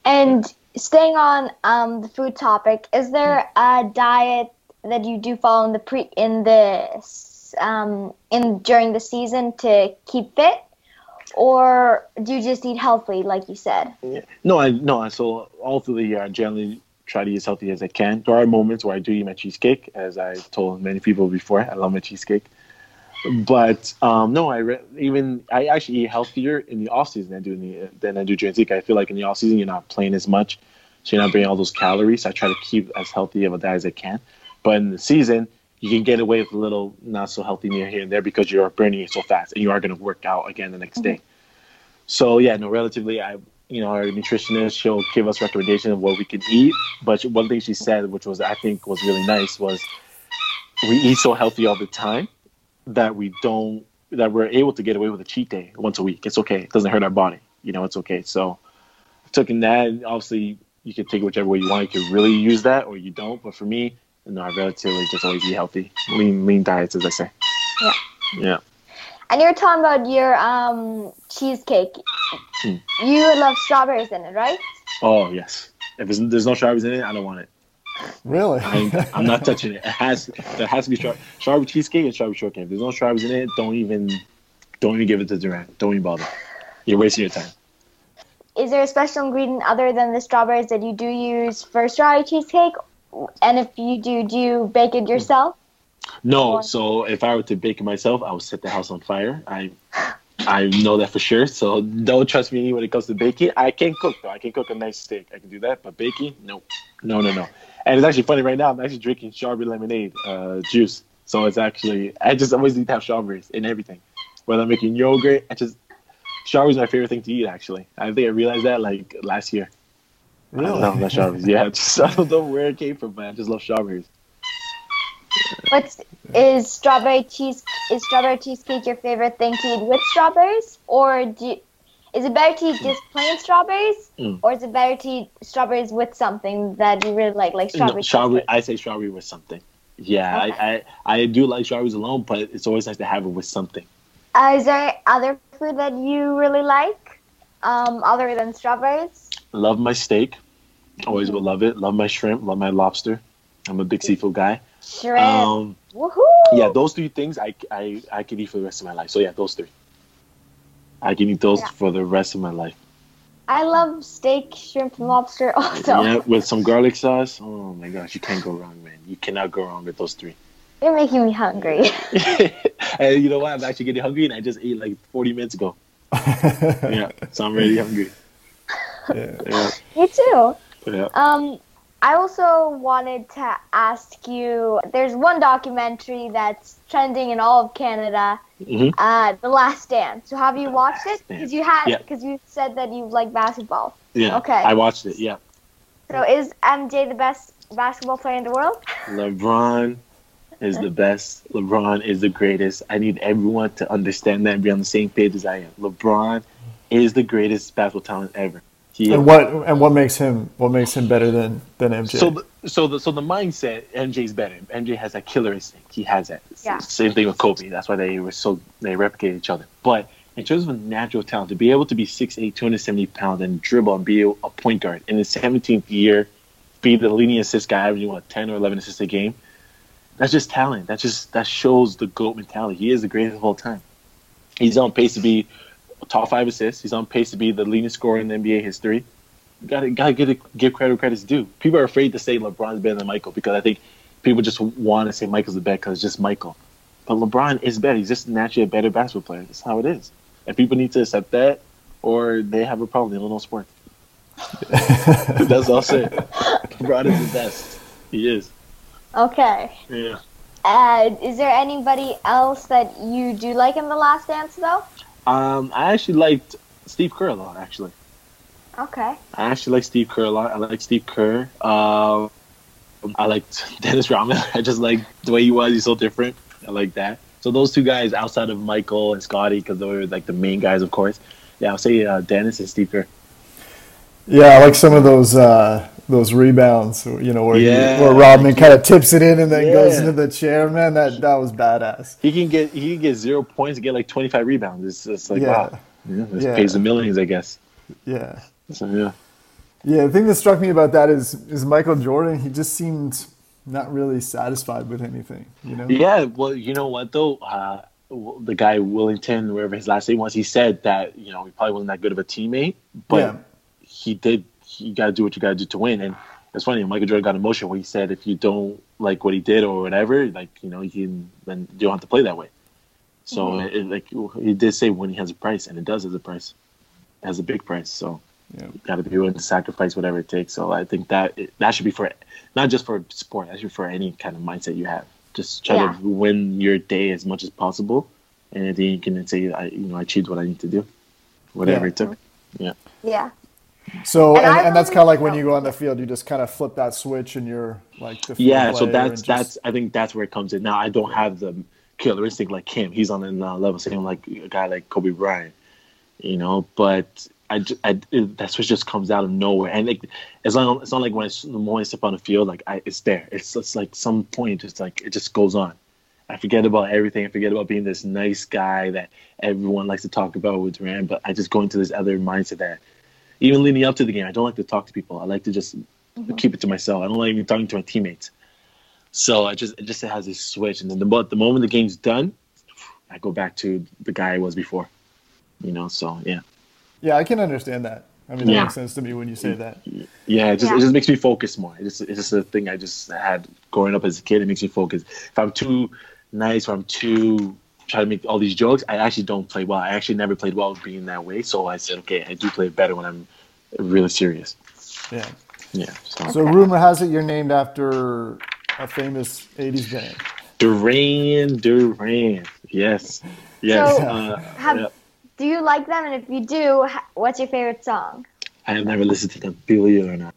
Speaker 1: And staying on um, the food topic, is there a diet that you do follow in the pre in supplements um, in during the season to keep fit, or do you just eat healthy, like you said?
Speaker 3: No, I no. I so all through the year, I generally try to eat as healthy as I can. There are moments where I do eat my cheesecake, as I told many people before. I love my cheesecake, but um, no, I re- even I actually eat healthier in the off season than I do the, than I do during the week. I feel like in the off season you're not playing as much, so you're not bringing all those calories. I try to keep as healthy of a diet as I can. But in the season, you can get away with a little not so healthy meal here and there because you're burning it so fast, and you are going to work out again the next day. Mm-hmm. So yeah, no, relatively, I you know our nutritionist she'll give us recommendations of what we can eat. But one thing she said, which was I think was really nice, was we eat so healthy all the time that we don't that we're able to get away with a cheat day once a week. It's okay. It doesn't hurt our body. You know, it's okay. So taking that, obviously you can take it whichever way you want. You can really use that or you don't. But for me, no, I relatively just always eat healthy, lean, lean diets, as I say.
Speaker 1: Yeah.
Speaker 3: Yeah.
Speaker 1: And you were talking about your um, cheesecake.
Speaker 3: Hmm.
Speaker 1: You love strawberries in it, right?
Speaker 3: Oh yes. If there's, there's no strawberries in it, I don't want it.
Speaker 2: Really?
Speaker 3: I ain't, I'm not touching it. It has there has to be stra- strawberry cheesecake and strawberry shortcake. If there's no strawberries in it, don't even don't even give it to Duran. Don't even bother. You're wasting your time.
Speaker 1: Is there a special ingredient other than the strawberries that you do use for strawberry cheesecake? And if you do, do you bake it yourself?
Speaker 3: No,
Speaker 1: Or-
Speaker 3: so if I were to bake it myself, I would set the house on fire. I I know that for sure. So don't trust me when it comes to baking. I can cook though. I can cook a nice steak. I can do that. But baking, no, no, no, no. And it's actually funny right now. I'm actually drinking strawberry lemonade uh, juice. So it's actually I just always need to have strawberries in everything. Whether I'm making yogurt, I just strawberries are my favorite thing to eat. Actually, I think I realized that like last year. I
Speaker 2: Really?
Speaker 3: love my strawberries. Yeah, just, I don't know where it came from, man. I just love strawberries.
Speaker 1: What's is strawberry cheese? Is strawberry cheesecake your favorite thing to eat with strawberries, or do you, is it better to eat just plain strawberries,
Speaker 3: Mm.
Speaker 1: or is it better to eat strawberries with something that you really like, like strawberry?
Speaker 3: No, strawberry. I say strawberry with something. Yeah,
Speaker 1: Okay.
Speaker 3: I, I I do like strawberries alone, but it's always nice to have it with something.
Speaker 1: Uh, is there other food that you really like, um, other than strawberries?
Speaker 3: Love my steak. Always will love it. Love my shrimp. Love my lobster. I'm a big seafood guy.
Speaker 1: Shrimp.
Speaker 3: Um,
Speaker 1: Woohoo!
Speaker 3: yeah, those three things I, I I can eat for the rest of my life. So yeah, those three. I can eat those
Speaker 1: Yeah.
Speaker 3: for the rest of my life.
Speaker 1: I love steak, shrimp, and lobster also.
Speaker 3: Yeah, with some garlic sauce. Oh my gosh, you can't go wrong, man. You cannot go wrong with those three.
Speaker 1: You're making me hungry.
Speaker 3: and you know what? I'm actually getting hungry, and I just ate like 40 minutes ago. Yeah, so I'm really hungry.
Speaker 2: Yeah.
Speaker 3: Yeah,
Speaker 1: me too.
Speaker 3: yeah.
Speaker 1: Um, I also wanted to ask you. There's one documentary that's trending in all of Canada,
Speaker 3: hmm
Speaker 1: uh, The Last Dance. So have you watched it? Because you had,
Speaker 3: Yeah.
Speaker 1: because you said that you like basketball.
Speaker 3: Yeah.
Speaker 1: Okay.
Speaker 3: I watched it. Yeah.
Speaker 1: So is MJ the best basketball player in the world?
Speaker 3: LeBron is the best. LeBron is the greatest. I need everyone to understand that and be on the same page as I am. LeBron is the greatest basketball talent ever. He
Speaker 2: And what and what makes him what makes him better than than MJ?
Speaker 3: So the, so the so the mindset MJ's better. MJ has that killer instinct. He has that.
Speaker 1: Yeah.
Speaker 3: Same thing with Kobe. That's why they were so they replicate each other. But in terms of a natural talent, to be able to be 6'8", 270 pounds and dribble and be a, a point guard in his 17th year, be the leading assist guy, averaging what 10 or 11 assists a game, that's just talent. That just that shows the goat mentality. He is the greatest of all time. He's on pace to be top five assists. He's on pace to be the leading scorer in NBA history. Gotta gotta give, it, give credit where credit's due. People are afraid to say LeBron's better than Michael because I think people just want to say Michael's the best because it's just Michael. But LeBron is better. He's just naturally a better basketball player. That's how it is. And people need to accept that, or they have a problem. They don't know sport. That's all I'll say. LeBron is the best. He is.
Speaker 1: Okay.
Speaker 3: Yeah.
Speaker 1: Uh, is there anybody else that you do like in The Last Dance, though?
Speaker 3: Um, I actually liked Steve Kerr a lot. Actually,
Speaker 1: Okay.
Speaker 3: I actually like Steve Kerr a lot. I like Steve Kerr. Uh, I liked Dennis Rodman. I just like the way he was. He's so different. I like that. So those two guys, outside of Michael and Scottie, because they were like the main guys, of course. Yeah, I'll say uh, Dennis and Steve Kerr.
Speaker 2: yeah, I like some of those uh, those rebounds. You know where he- where Rodman kind of tips it in and then goes into the chair. Man, that that was badass.
Speaker 3: He can get he can get zero points and get like twenty five rebounds. It's just like
Speaker 2: Yeah.
Speaker 3: wow. Yeah, this
Speaker 2: Yeah.
Speaker 3: pays the millions, I guess.
Speaker 2: Yeah.
Speaker 3: So yeah.
Speaker 2: Yeah, the thing that struck me about that is is Michael Jordan. He just seemed not really satisfied with anything. You know?
Speaker 3: Yeah, well, you know what though, uh, the guy Willington, wherever his last name was, he said that you know he probably wasn't that good of a teammate, but
Speaker 2: Yeah.
Speaker 3: he did. You got to do what you got to do to win, and it's funny. Michael Jordan got emotional when he said, "If you don't like what he did or whatever, like you know, you can then you don't have to play that way." So, mm-hmm. it, like he did say, winning has a price, and it does have a price. It has a big price. So
Speaker 2: Yeah.
Speaker 3: you got to be willing to sacrifice whatever it takes. So I think that that should be for not just for sport. That should be for any kind of mindset you have. Just try
Speaker 1: Yeah.
Speaker 3: to win your day as much as possible, and then you can say, I, you know, I achieved what I need to do, whatever
Speaker 2: Yeah.
Speaker 3: it took. Yeah.
Speaker 1: Yeah.
Speaker 2: So,
Speaker 1: And
Speaker 2: and,
Speaker 1: I
Speaker 2: and that's kind of like when you go on the field, you just kind of flip that switch and you're like the field
Speaker 3: Yeah. So that's
Speaker 2: just-
Speaker 3: that's I think that's where it comes in. Now I don't have the killer instinct like him. He's on the level same like a guy like Kobe Bryant, you know. But I, ju- I it, that switch just comes out of nowhere, and like it's not it's not like when I, s- the moment I step on the field, like I, it's there. It's just like some point, just like it just goes on. I forget about everything. I forget about being this nice guy that everyone likes to talk about with Duran. But I just go into this other mindset that even leading up to the game, I don't like to talk to people. I like to just mm-hmm. keep it to myself. I don't like even talking to my teammates. So I just it just has this switch, and then the mo- the moment the game's done, I go back to the guy I was before. You know, so yeah,
Speaker 2: yeah, I can understand that. I mean, that
Speaker 3: Yeah.
Speaker 2: makes sense to me when you say that.
Speaker 3: yeah. It just
Speaker 1: Yeah.
Speaker 3: it just makes me focus more. It's just it's just a thing I just had growing up as a kid. It makes me focus. If I'm too nice, or I'm too trying to make all these jokes, I actually don't play well. I actually never played well being that way. So I said, okay, I do play better when I'm really serious.
Speaker 2: Yeah.
Speaker 3: Yeah. So,
Speaker 2: So, rumor has it you're named after a famous '80s band.
Speaker 3: Duran Duran, yes, yes.
Speaker 1: So,
Speaker 3: uh,
Speaker 1: have-
Speaker 3: yeah.
Speaker 1: Do you like them? And if you do, what's your favorite song?
Speaker 3: I have never listened to them, believe it or not.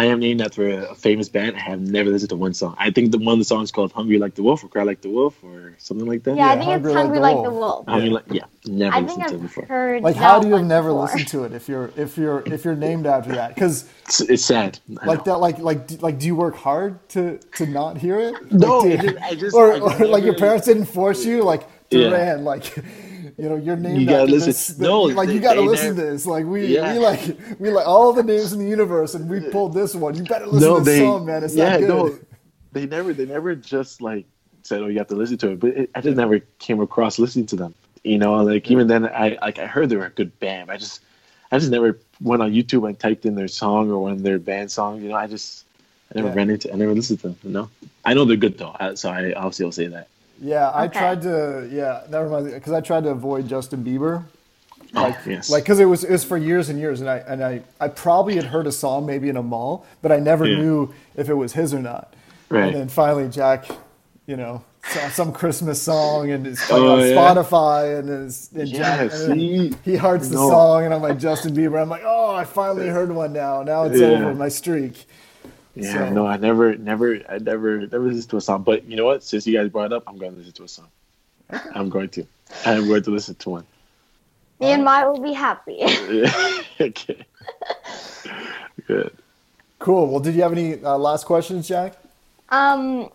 Speaker 3: I am named after a, a famous band. I have never listened to one song. I think the one of the songs called "Hungry Like the Wolf" or "Cry Like the Wolf" or something like that.
Speaker 1: Yeah, I think
Speaker 2: Hungry
Speaker 1: it's
Speaker 2: Like
Speaker 1: Hungry
Speaker 2: the
Speaker 1: Like the Wolf.
Speaker 3: Hungry like yeah, never
Speaker 1: I
Speaker 3: listened
Speaker 1: think
Speaker 3: to it before.
Speaker 1: heard.
Speaker 2: Like, how do you have never
Speaker 1: before.
Speaker 2: listened to it if you're if you're if you're named after that? Because
Speaker 3: It's, it's sad. I
Speaker 2: like
Speaker 3: know.
Speaker 2: that, like like like, do you work hard to to not hear it?
Speaker 3: No,
Speaker 2: Like,
Speaker 3: I
Speaker 2: do-
Speaker 3: just- I just-
Speaker 2: or,
Speaker 3: I just
Speaker 2: or like your parents didn't force you, like
Speaker 3: Yeah.
Speaker 2: Duran, like. You know, you're named
Speaker 3: You gotta listen-
Speaker 2: this.
Speaker 3: no,
Speaker 2: like
Speaker 3: they-
Speaker 2: you gotta listen
Speaker 3: never-
Speaker 2: to this. Like we,
Speaker 3: Yeah.
Speaker 2: we like we like all the names in the universe, and we pulled this one. You better listen
Speaker 3: no,
Speaker 2: to this
Speaker 3: they
Speaker 2: song, man. It's
Speaker 3: yeah,
Speaker 2: that good.
Speaker 3: no, they never they never just like said, "Oh, you have to listen to it." But it, I just never came across listening to them. You know, like even then, I like I heard they were a good band. I just I just never went on YouTube and typed in their song or one of their band songs. You know, I just I never
Speaker 2: Yeah.
Speaker 3: ran into I never listened to them. You know, I know they're good though, I- so I obviously will say that.
Speaker 2: Yeah, I
Speaker 1: Okay.
Speaker 2: tried to. Yeah, that reminds me because I tried to avoid Justin Bieber, oh, like,
Speaker 3: oh, yes,
Speaker 2: like because it was it was for years and years, and I and I I probably had heard a song maybe in a mall, but I never
Speaker 3: Yeah.
Speaker 2: knew if it was his or not.
Speaker 3: right.
Speaker 2: And then finally, Jack, you know, saw some Christmas song and it's playing
Speaker 3: Oh,
Speaker 2: on
Speaker 3: yeah.
Speaker 2: Spotify, and, it's, and
Speaker 3: Yeah,
Speaker 2: Jack, and then
Speaker 3: see?
Speaker 2: he hearts the
Speaker 3: No.
Speaker 2: song, and I'm like Justin Bieber. I'm like, oh, I finally heard one now. Now it's
Speaker 3: Yeah.
Speaker 2: over my streak.
Speaker 3: Yeah,
Speaker 2: So-
Speaker 3: no, I never, never, I never, never listened to a song. But you know what? Since you guys brought it up, I'm going to listen to a song. I'm going to. I'm going to listen to one.
Speaker 1: Me and Maya will be happy.
Speaker 3: okay. Good.
Speaker 2: Cool. Well, did you have any uh, last questions, Jack?
Speaker 1: Um,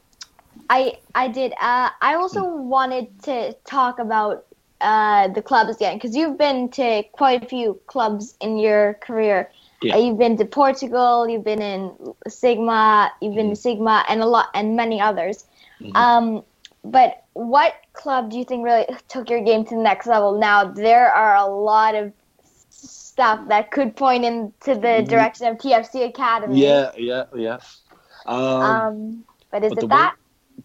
Speaker 1: I I did. Uh, I also wanted to talk about uh, the clubs again because you've been to quite a few clubs in your career.
Speaker 3: Yeah.
Speaker 1: Uh, you've been to Portugal. You've been in Sigma. You've been to Sigma and a lot and many others.
Speaker 3: Mhm.
Speaker 1: Um, but what club do you think really took your game to the next level? Now there are a lot of stuff that could point into the
Speaker 3: Mhm.
Speaker 1: direction of TFC Academy.
Speaker 3: Yeah, yeah, yeah. Um,
Speaker 1: Um, but is
Speaker 3: but the
Speaker 1: it that?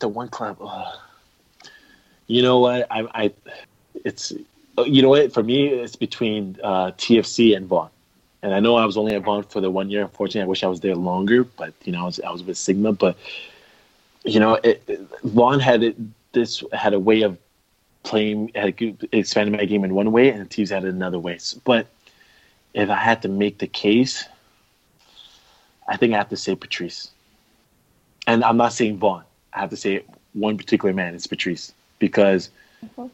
Speaker 3: the one club. ugh. You know what? I, I, it's, you know what? For me, it's between uh, TFC and Vaughan. And I know I was only at Vaughan for the one year. Unfortunately, I wish I was there longer. But you know, I was I was with Sigma. But you know, it, it, Vaughan had it, this had a way of playing, had expanding my game in one way, and TFC had it another way. So- But if I had to make the case, I think I have to say Patrice. And I'm not saying Vaughan. I have to say one particular man. It's Patrice because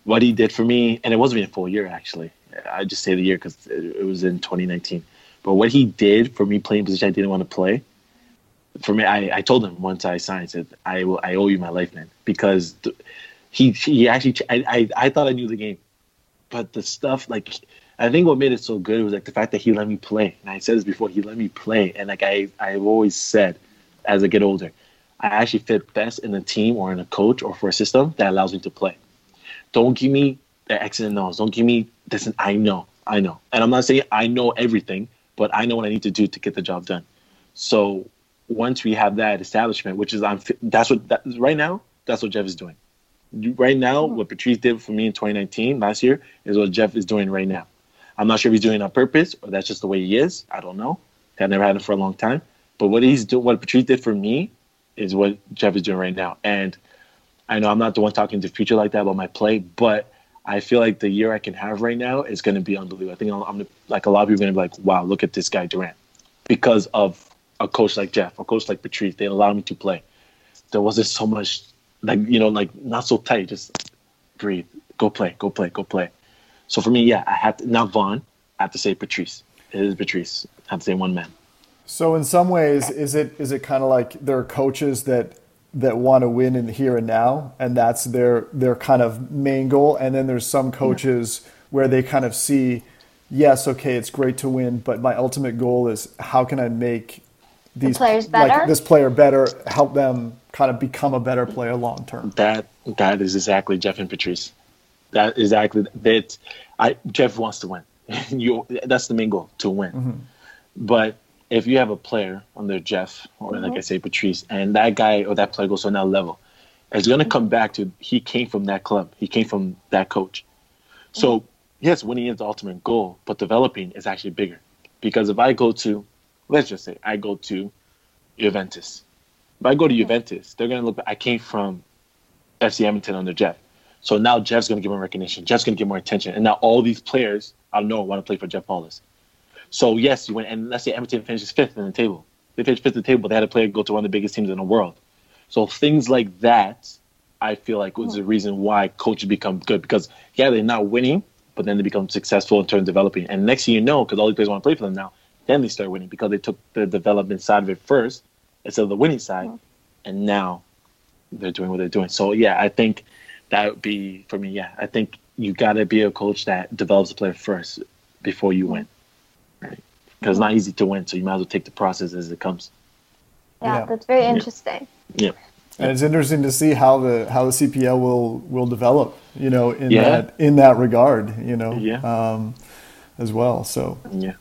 Speaker 3: what he did for me, and it wasn't even a full year actually. I just say the year because it was in 2019. But what he did for me playing position I didn't want to play, for me, I, I told him once I signed, said I will, I owe you my life, man, because he he actually I, I I thought I knew the game, but the stuff like I think what made it so good was like the fact that he let me play. And I said this before, he let me play, and like I I've always said, as I get older, I actually fit best in a team or in a coach or for a system that allows me to play. Don't give me the X and O's. Don't give me this. And I know, I know, and I'm not saying I know everything, but I know what I need to do to get the job done. So once we have that establishment, which is I'm that's what that, right now that's what Jeff is doing. Right now, mm-hmm. what Patrice did for me in 2019 last year is what Jeff is doing right now. I'm not sure if he's doing it on purpose or that's just the way he is. I don't know. I've never had him for a long time. But what he's doing, what Patrice did for me, is what Jeff is doing right now. And I know I'm not the one talking to the future like that about my play, but I feel like the year I can have right now is going to be unbelievable. I think I'm, like a lot of people are going to be like, "Wow, look at this guy Duran," because of a coach like Jeff, a coach like Patrice. They allowed me to play. There wasn't so much like you know like not so tight. Just breathe, go play, go play, go play. So for me, yeah, I have to now Vaughan. I have to say Patrice. It is Patrice. I have to say one man.
Speaker 2: So in some ways, is it is it kind of like there are coaches that that want to win in the here and now, and that's their their kind of main goal, and then there's some coaches yeah. where they kind of see, yes, okay, it's great to win, but my ultimate goal is how can I make these
Speaker 1: the players better?
Speaker 2: like this player better, help them kind of become a better player long term.
Speaker 3: That that is exactly Jeff and Patrice. That exactly that. I Jeff wants to win. you that's the main goal to win. Mm-hmm. But if you have a player under Jeff or mm-hmm. like I say Patrice, and that guy or that player goes to another level, it's gonna come back to he came from that club, he came from that coach. So mm-hmm. yes, winning is the ultimate goal, but developing is actually bigger. Because if I go to, let's just say I go to Juventus, if I go to Juventus, they're gonna look. I came from FC Edmonton under Jeff, so now Jeff's gonna give him recognition. Jeff's gonna get more attention, and now all these players I know want to play for Jeff Paulus. So yes, you went and let's say Edmonton finishes fifth in the table. They finished fifth in the table. They had a player go to one of the biggest teams in the world. So things like that, I feel like was the reason why coaches become good because yeah, they're not winning, but then they become successful in terms of developing. And next thing you know, because all these players want to play for them now, then they start winning because they took the development side of it first instead of the winning side, and now they're doing what they're doing. So yeah, I think that would be for me. Yeah, I think you got to be a coach that develops a player first before you win? Because it's not easy to win, so you might as well take the process as it comes.
Speaker 1: Yeah, yeah. that's very interesting.
Speaker 3: Yeah.
Speaker 2: And it's interesting to see how the how the CPL will will develop, you know, in yeah. that in that regard, you know,
Speaker 3: yeah.
Speaker 2: um, as well. So
Speaker 3: yeah,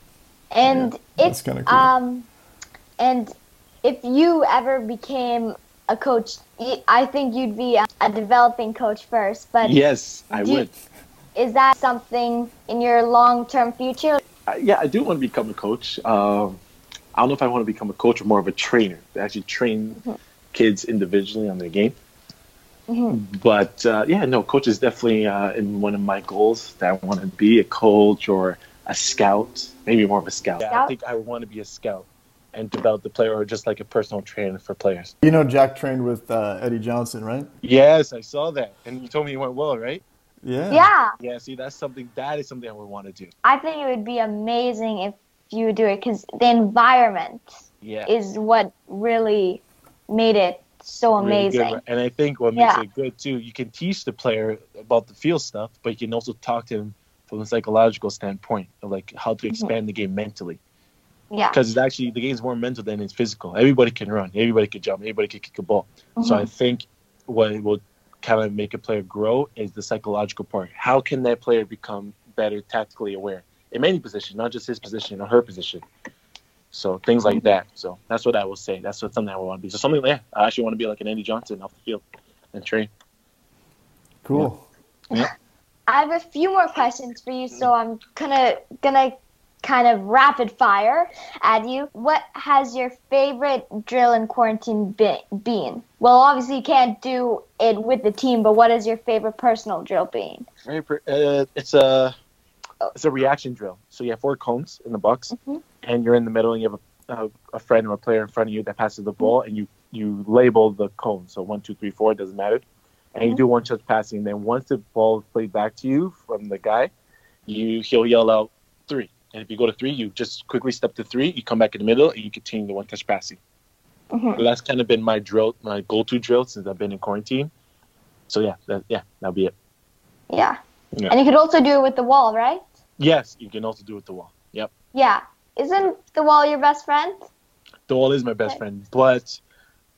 Speaker 1: and yeah, it's kind of cool. um, and if you ever became a coach, I think you'd be a developing coach first. But
Speaker 3: yes, I would.
Speaker 1: is that something in your long term future?
Speaker 3: Yeah, I do want to become a coach. Um, I don't know if I want to become a coach or more of a trainer to actually train mm-hmm. kids individually on their game. Mm-hmm. But uh, yeah, no, coach is definitely uh, in one of my goals that I want to be a coach or a scout, maybe more of a scout.
Speaker 4: Yeah, I think I want to be a scout and develop the player or just like a personal trainer for players.
Speaker 2: You know, Jack trained with uh, Eddie Johnson, right?
Speaker 4: Yes, I saw that. And you told me it went well, right?
Speaker 2: Yeah.
Speaker 1: Yeah.
Speaker 4: Yeah. See, that's something that is something I would want to do.
Speaker 1: I think it would be amazing if you would do it because the environment
Speaker 4: yeah.
Speaker 1: is what really made it so amazing. Really
Speaker 4: and I think what makes yeah. it good too, you can teach the player about the field stuff, but you can also talk to him from a psychological standpoint of like how to mm-hmm. expand mm-hmm. the game mentally.
Speaker 1: Yeah.
Speaker 4: Because it's actually the game's more mental than it's physical. Everybody can run, everybody can jump, everybody can kick a ball. Mm-hmm. So I think what will kind of make a player grow is the psychological part. How can that player become better tactically aware in many positions, not just his position or her position? So things like that. So that's what I will say. That's what something I want to be. So something like I actually want to be like an Andy Johnson off the field and train.
Speaker 2: Cool.
Speaker 3: Yeah. yeah.
Speaker 1: I have a few more questions for you, so I'm gonna gonna kind of rapid fire at you. What has your favorite drill in quarantine been? Well, obviously you can't do it with the team, but what is your favorite personal drill been?
Speaker 4: Uh, it's a it's a reaction drill. So you have four cones in the box, mm-hmm. and you're in the middle, and you have a, a, a, friend or a player in front of you that passes the ball, mm-hmm. and you you label the cone. So one, two, three, four, it doesn't matter. And mm-hmm. you do one touch passing. Then once the ball is played back to you from the guy, you he'll yell out and if you go to three, you just quickly step to three, you come back in the middle, and you continue the one touch passing. Mm-hmm. So that's kind of been my drill, my go to drill since I've been in quarantine. So yeah, that, yeah, that'll be it.
Speaker 1: Yeah. yeah. And you could also do it with the wall, right?
Speaker 4: Yes, you can also do it with the wall. Yep.
Speaker 1: Yeah. Isn't the wall your best friend?
Speaker 4: The wall is my best okay. friend, but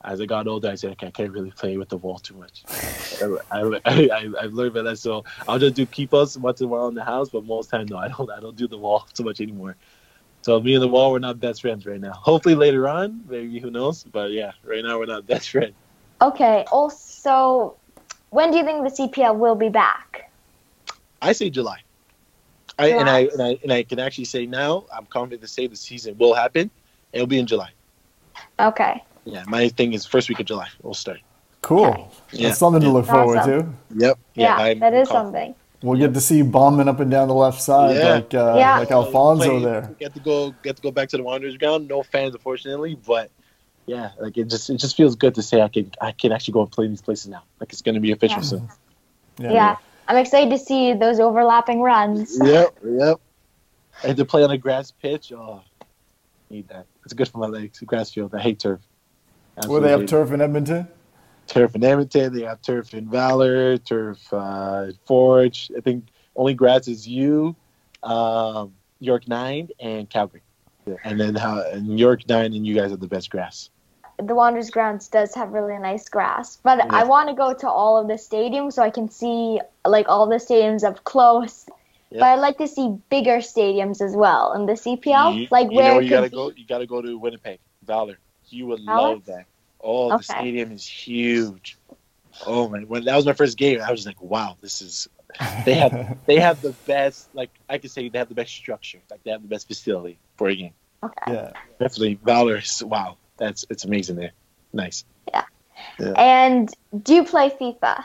Speaker 3: as I got older, I said, okay, I can't really play with the wall too much. I, I, I, I've learned about that, so I'll just do keepers once in a while in the house, but most time, no, I don't. I don't do the wall too much anymore. So me and the wall, we're not best friends right now. Hopefully later on, maybe who knows? But yeah, right now we're not best friends.
Speaker 1: Okay. Also, when do you think the CPL will be back?
Speaker 3: I say July. I and I
Speaker 1: July?
Speaker 3: and I and I can actually say now, I'm confident to say the season will happen. It'll be in July.
Speaker 1: Okay.
Speaker 3: Yeah, my thing is first week of July. We'll start.
Speaker 2: Cool.
Speaker 3: Yeah.
Speaker 2: That's something to look forward
Speaker 1: Awesome.
Speaker 2: to.
Speaker 3: Yep.
Speaker 1: Yeah,
Speaker 3: I'm
Speaker 1: that is
Speaker 3: confident.
Speaker 1: something.
Speaker 2: We'll get to see bombing up and down the left side
Speaker 3: Yeah.
Speaker 2: like uh,
Speaker 1: Yeah.
Speaker 2: like Alfonso
Speaker 3: Play-
Speaker 2: there.
Speaker 3: Get to go get to go back to the Wanderers ground. No fans unfortunately, but yeah, like it just it just feels good to say I can I can actually go and play these places now. Like it's gonna be official
Speaker 1: Yeah.
Speaker 3: soon.
Speaker 1: Yeah. I'm excited to see those overlapping runs.
Speaker 3: Yep, yep. And to play on a grass pitch, oh need that. It's good for my legs. Grass field. I hate turf.
Speaker 2: Where they have turf in Edmonton?
Speaker 3: turf in Edmonton. They have turf in Valor, turf uh, Forge. I think only grass is you, um, York Nine, and Calgary. And then how and York Nine and you guys have the best grass.
Speaker 1: The Wanderers grounds does have really nice grass, but
Speaker 3: Yeah.
Speaker 1: I want to go to all of the stadiums so I can see like all the stadiums up close.
Speaker 3: Yeah.
Speaker 1: But I'd like to see bigger stadiums as well in the CPL,
Speaker 3: you,
Speaker 1: like
Speaker 3: you
Speaker 1: where
Speaker 3: know you gotta
Speaker 1: be-
Speaker 3: go. You gotta go to Winnipeg, Valor. You would
Speaker 1: Valor?
Speaker 3: love that. Oh, the stadium is huge. Oh man, when that was my first game, I was like, wow, this is. They have they have the best. Like I could say, they have the best structure. Like they have the best facility for a game.
Speaker 1: Okay.
Speaker 2: Yeah.
Speaker 3: Definitely, Valor is wow. That's it's amazing there. Nice. Yeah.
Speaker 1: And do you play FIFA?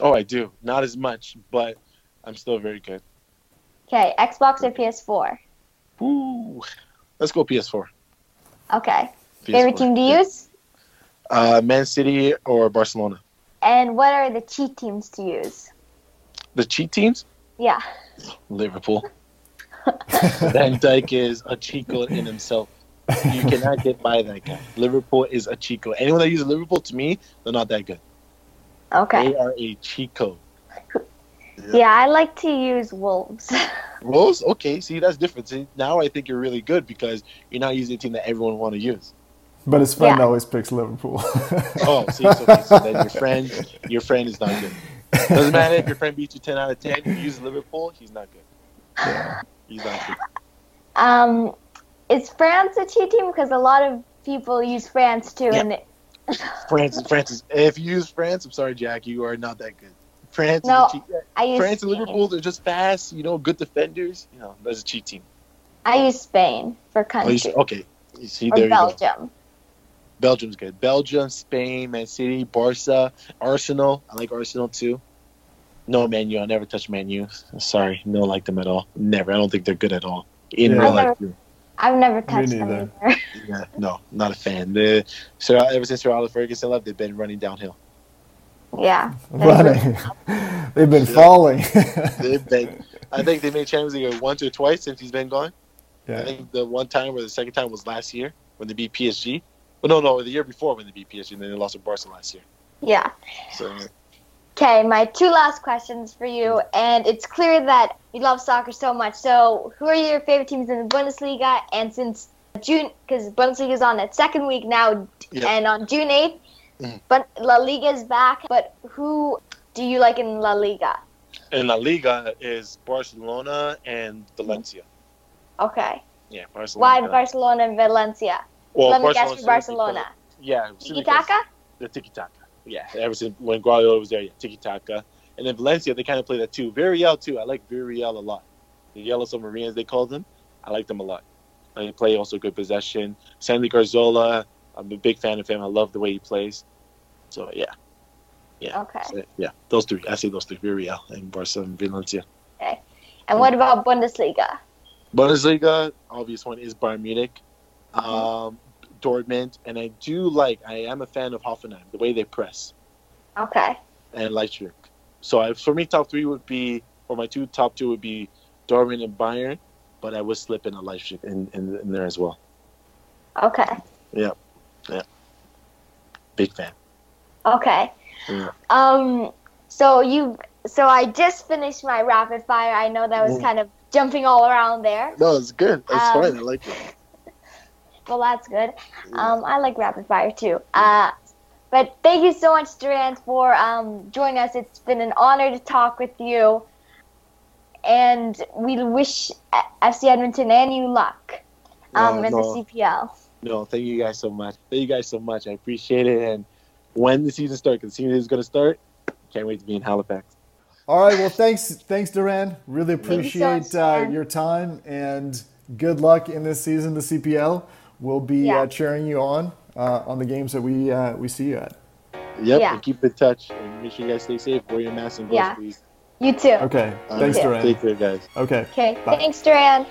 Speaker 3: Oh, I do. Not as much, but I'm still very good.
Speaker 1: Okay, Xbox or PS4?
Speaker 3: Ooh. Let's go PS4.
Speaker 1: Okay.
Speaker 3: PS4.
Speaker 1: Favorite team to use?
Speaker 3: Uh, Man City or Barcelona.
Speaker 1: And what are the cheat teams to use?
Speaker 3: The cheat teams?
Speaker 1: Yeah.
Speaker 3: Liverpool. Van Dijk is a Chico in himself. You cannot get by that guy. Liverpool is a Chico. Anyone that uses Liverpool, to me, they're not that good.
Speaker 1: Okay.
Speaker 3: They are a Chico.
Speaker 1: Yeah, I like to use Wolves.
Speaker 3: Wolves, okay, see, that's different. See, now I think you're really good because you're not using a team that everyone want to use.
Speaker 2: But his friend
Speaker 1: Yeah.
Speaker 2: always picks Liverpool.
Speaker 3: Oh, see, so, okay, so then your friend, your friend is not good. Doesn't matter if your friend beats you ten out of ten. You use Liverpool, he's not good.
Speaker 2: Yeah.
Speaker 3: He's not good.
Speaker 1: um, is France a cheat team? Because a lot of people use France too,
Speaker 3: Yeah.
Speaker 1: and it,
Speaker 3: France, France is. If you use France, I'm sorry, Jack, you are not that good. France,
Speaker 1: No,
Speaker 3: is a cheat.
Speaker 1: I use
Speaker 3: France and
Speaker 1: Spain.
Speaker 3: Liverpool, they're just fast. You know, good defenders. You know, that's a cheat team.
Speaker 1: I use Spain for
Speaker 3: Oh,
Speaker 1: country
Speaker 3: you okay, you see,
Speaker 1: or
Speaker 3: there you go.
Speaker 1: Belgium.
Speaker 3: Belgium's good. Belgium, Spain, Man City, Barca, Arsenal. I like Arsenal too. No Man U. I'll never touch Man U. Sorry, no like them at all. Never. I don't think they're good at all. In
Speaker 2: Yeah.
Speaker 3: real life,
Speaker 1: never- I've never touched them either.
Speaker 3: yeah, no, not a fan. The Sir, uh, ever since Sir Alex Ferguson left, they've been running downhill.
Speaker 1: yeah.
Speaker 2: Running. They've been falling.
Speaker 3: They've been. I think they made Champions League once or twice since he's been gone. Yeah. I
Speaker 2: yeah.
Speaker 3: think the one time or the second time was last year when they beat PSG. Well, no, no, the year before when they beat PSG, and then they lost to Barca last year.
Speaker 1: Yeah.
Speaker 3: So
Speaker 1: Okay, my two last questions for you, and it's clear that you love soccer so much. So, who are your favorite teams in the Bundesliga? And since June, because Bundesliga is on its second week now,
Speaker 3: Yeah.
Speaker 1: and on June eighth,
Speaker 3: Mhm.
Speaker 1: but La Liga is back. But who do you like in La Liga?
Speaker 3: in La Liga is Barcelona and Valencia.
Speaker 1: Okay,
Speaker 3: Yeah, Barcelona.
Speaker 1: why Barcelona and Valencia?
Speaker 3: Well,
Speaker 1: Let me guess for Barcelona.
Speaker 3: Yeah,
Speaker 1: Tiki Taka.
Speaker 3: The tiki taka. Yeah, ever since when Guardiola was there, yeah, tiki taka. And then Valencia, they kind of play that too. Villarreal too. I like Villarreal a lot. The Yellow Submarines, they call them. I like them a lot. They play also good possession. Santi Cazorla, I'm a big fan of him. I love the way he plays. So yeah, yeah,
Speaker 1: Okay,
Speaker 3: So, yeah. Those three. I say those three: Villarreal and Barca and Valencia. Okay.
Speaker 1: And what about Bundesliga?
Speaker 3: Bundesliga, obvious one is Bayern Munich, um, Dortmund, and I do like. I am a fan of Hoffenheim, the way they press,
Speaker 1: Okay,
Speaker 3: and Leipzig. So I, for me, top three would be, or my two top two would be Dortmund and Bayern, but I would slip in a Leipzig in, in, in there as well.
Speaker 1: okay, Yeah. Yeah.
Speaker 3: Big fan.
Speaker 1: okay.
Speaker 3: Yeah.
Speaker 1: Um. So you. So I just finished my rapid fire. I know that was
Speaker 3: Mm.
Speaker 1: kind of jumping all around there.
Speaker 3: No, it's good. It's
Speaker 1: Um,
Speaker 3: fine. I like it.
Speaker 1: Well, that's good. Um, I like rapid fire too. Uh, but thank you so much, Duran, for um, joining us. It's been an honor to talk with you. And we wish FC Edmonton and you luck um,
Speaker 3: No,
Speaker 1: in
Speaker 3: no.
Speaker 1: the CPL.
Speaker 3: No, thank you guys so much. Thank you guys so much. I appreciate it. And when the season starts, because the season is going to start, can't wait to be in Halifax.
Speaker 2: All right. Well, thanks, thanks, Duran. Really
Speaker 1: Thank you so
Speaker 2: appreciate
Speaker 1: much,
Speaker 2: uh, your time and good luck in this season, the CPL. We'll be
Speaker 1: Yeah.
Speaker 2: uh, cheering you on uh, on the games that we uh, we see you at.
Speaker 3: Yep.
Speaker 1: Yeah.
Speaker 3: And keep in touch. And make sure you guys stay safe. Wear your mask and gloves,
Speaker 1: Yeah.
Speaker 3: please.
Speaker 1: You too.
Speaker 2: Okay.
Speaker 3: Uh,
Speaker 2: Thanks,
Speaker 1: too.
Speaker 2: Duran.
Speaker 3: Take care, guys.
Speaker 2: Okay.
Speaker 1: Okay. Thanks, Duran.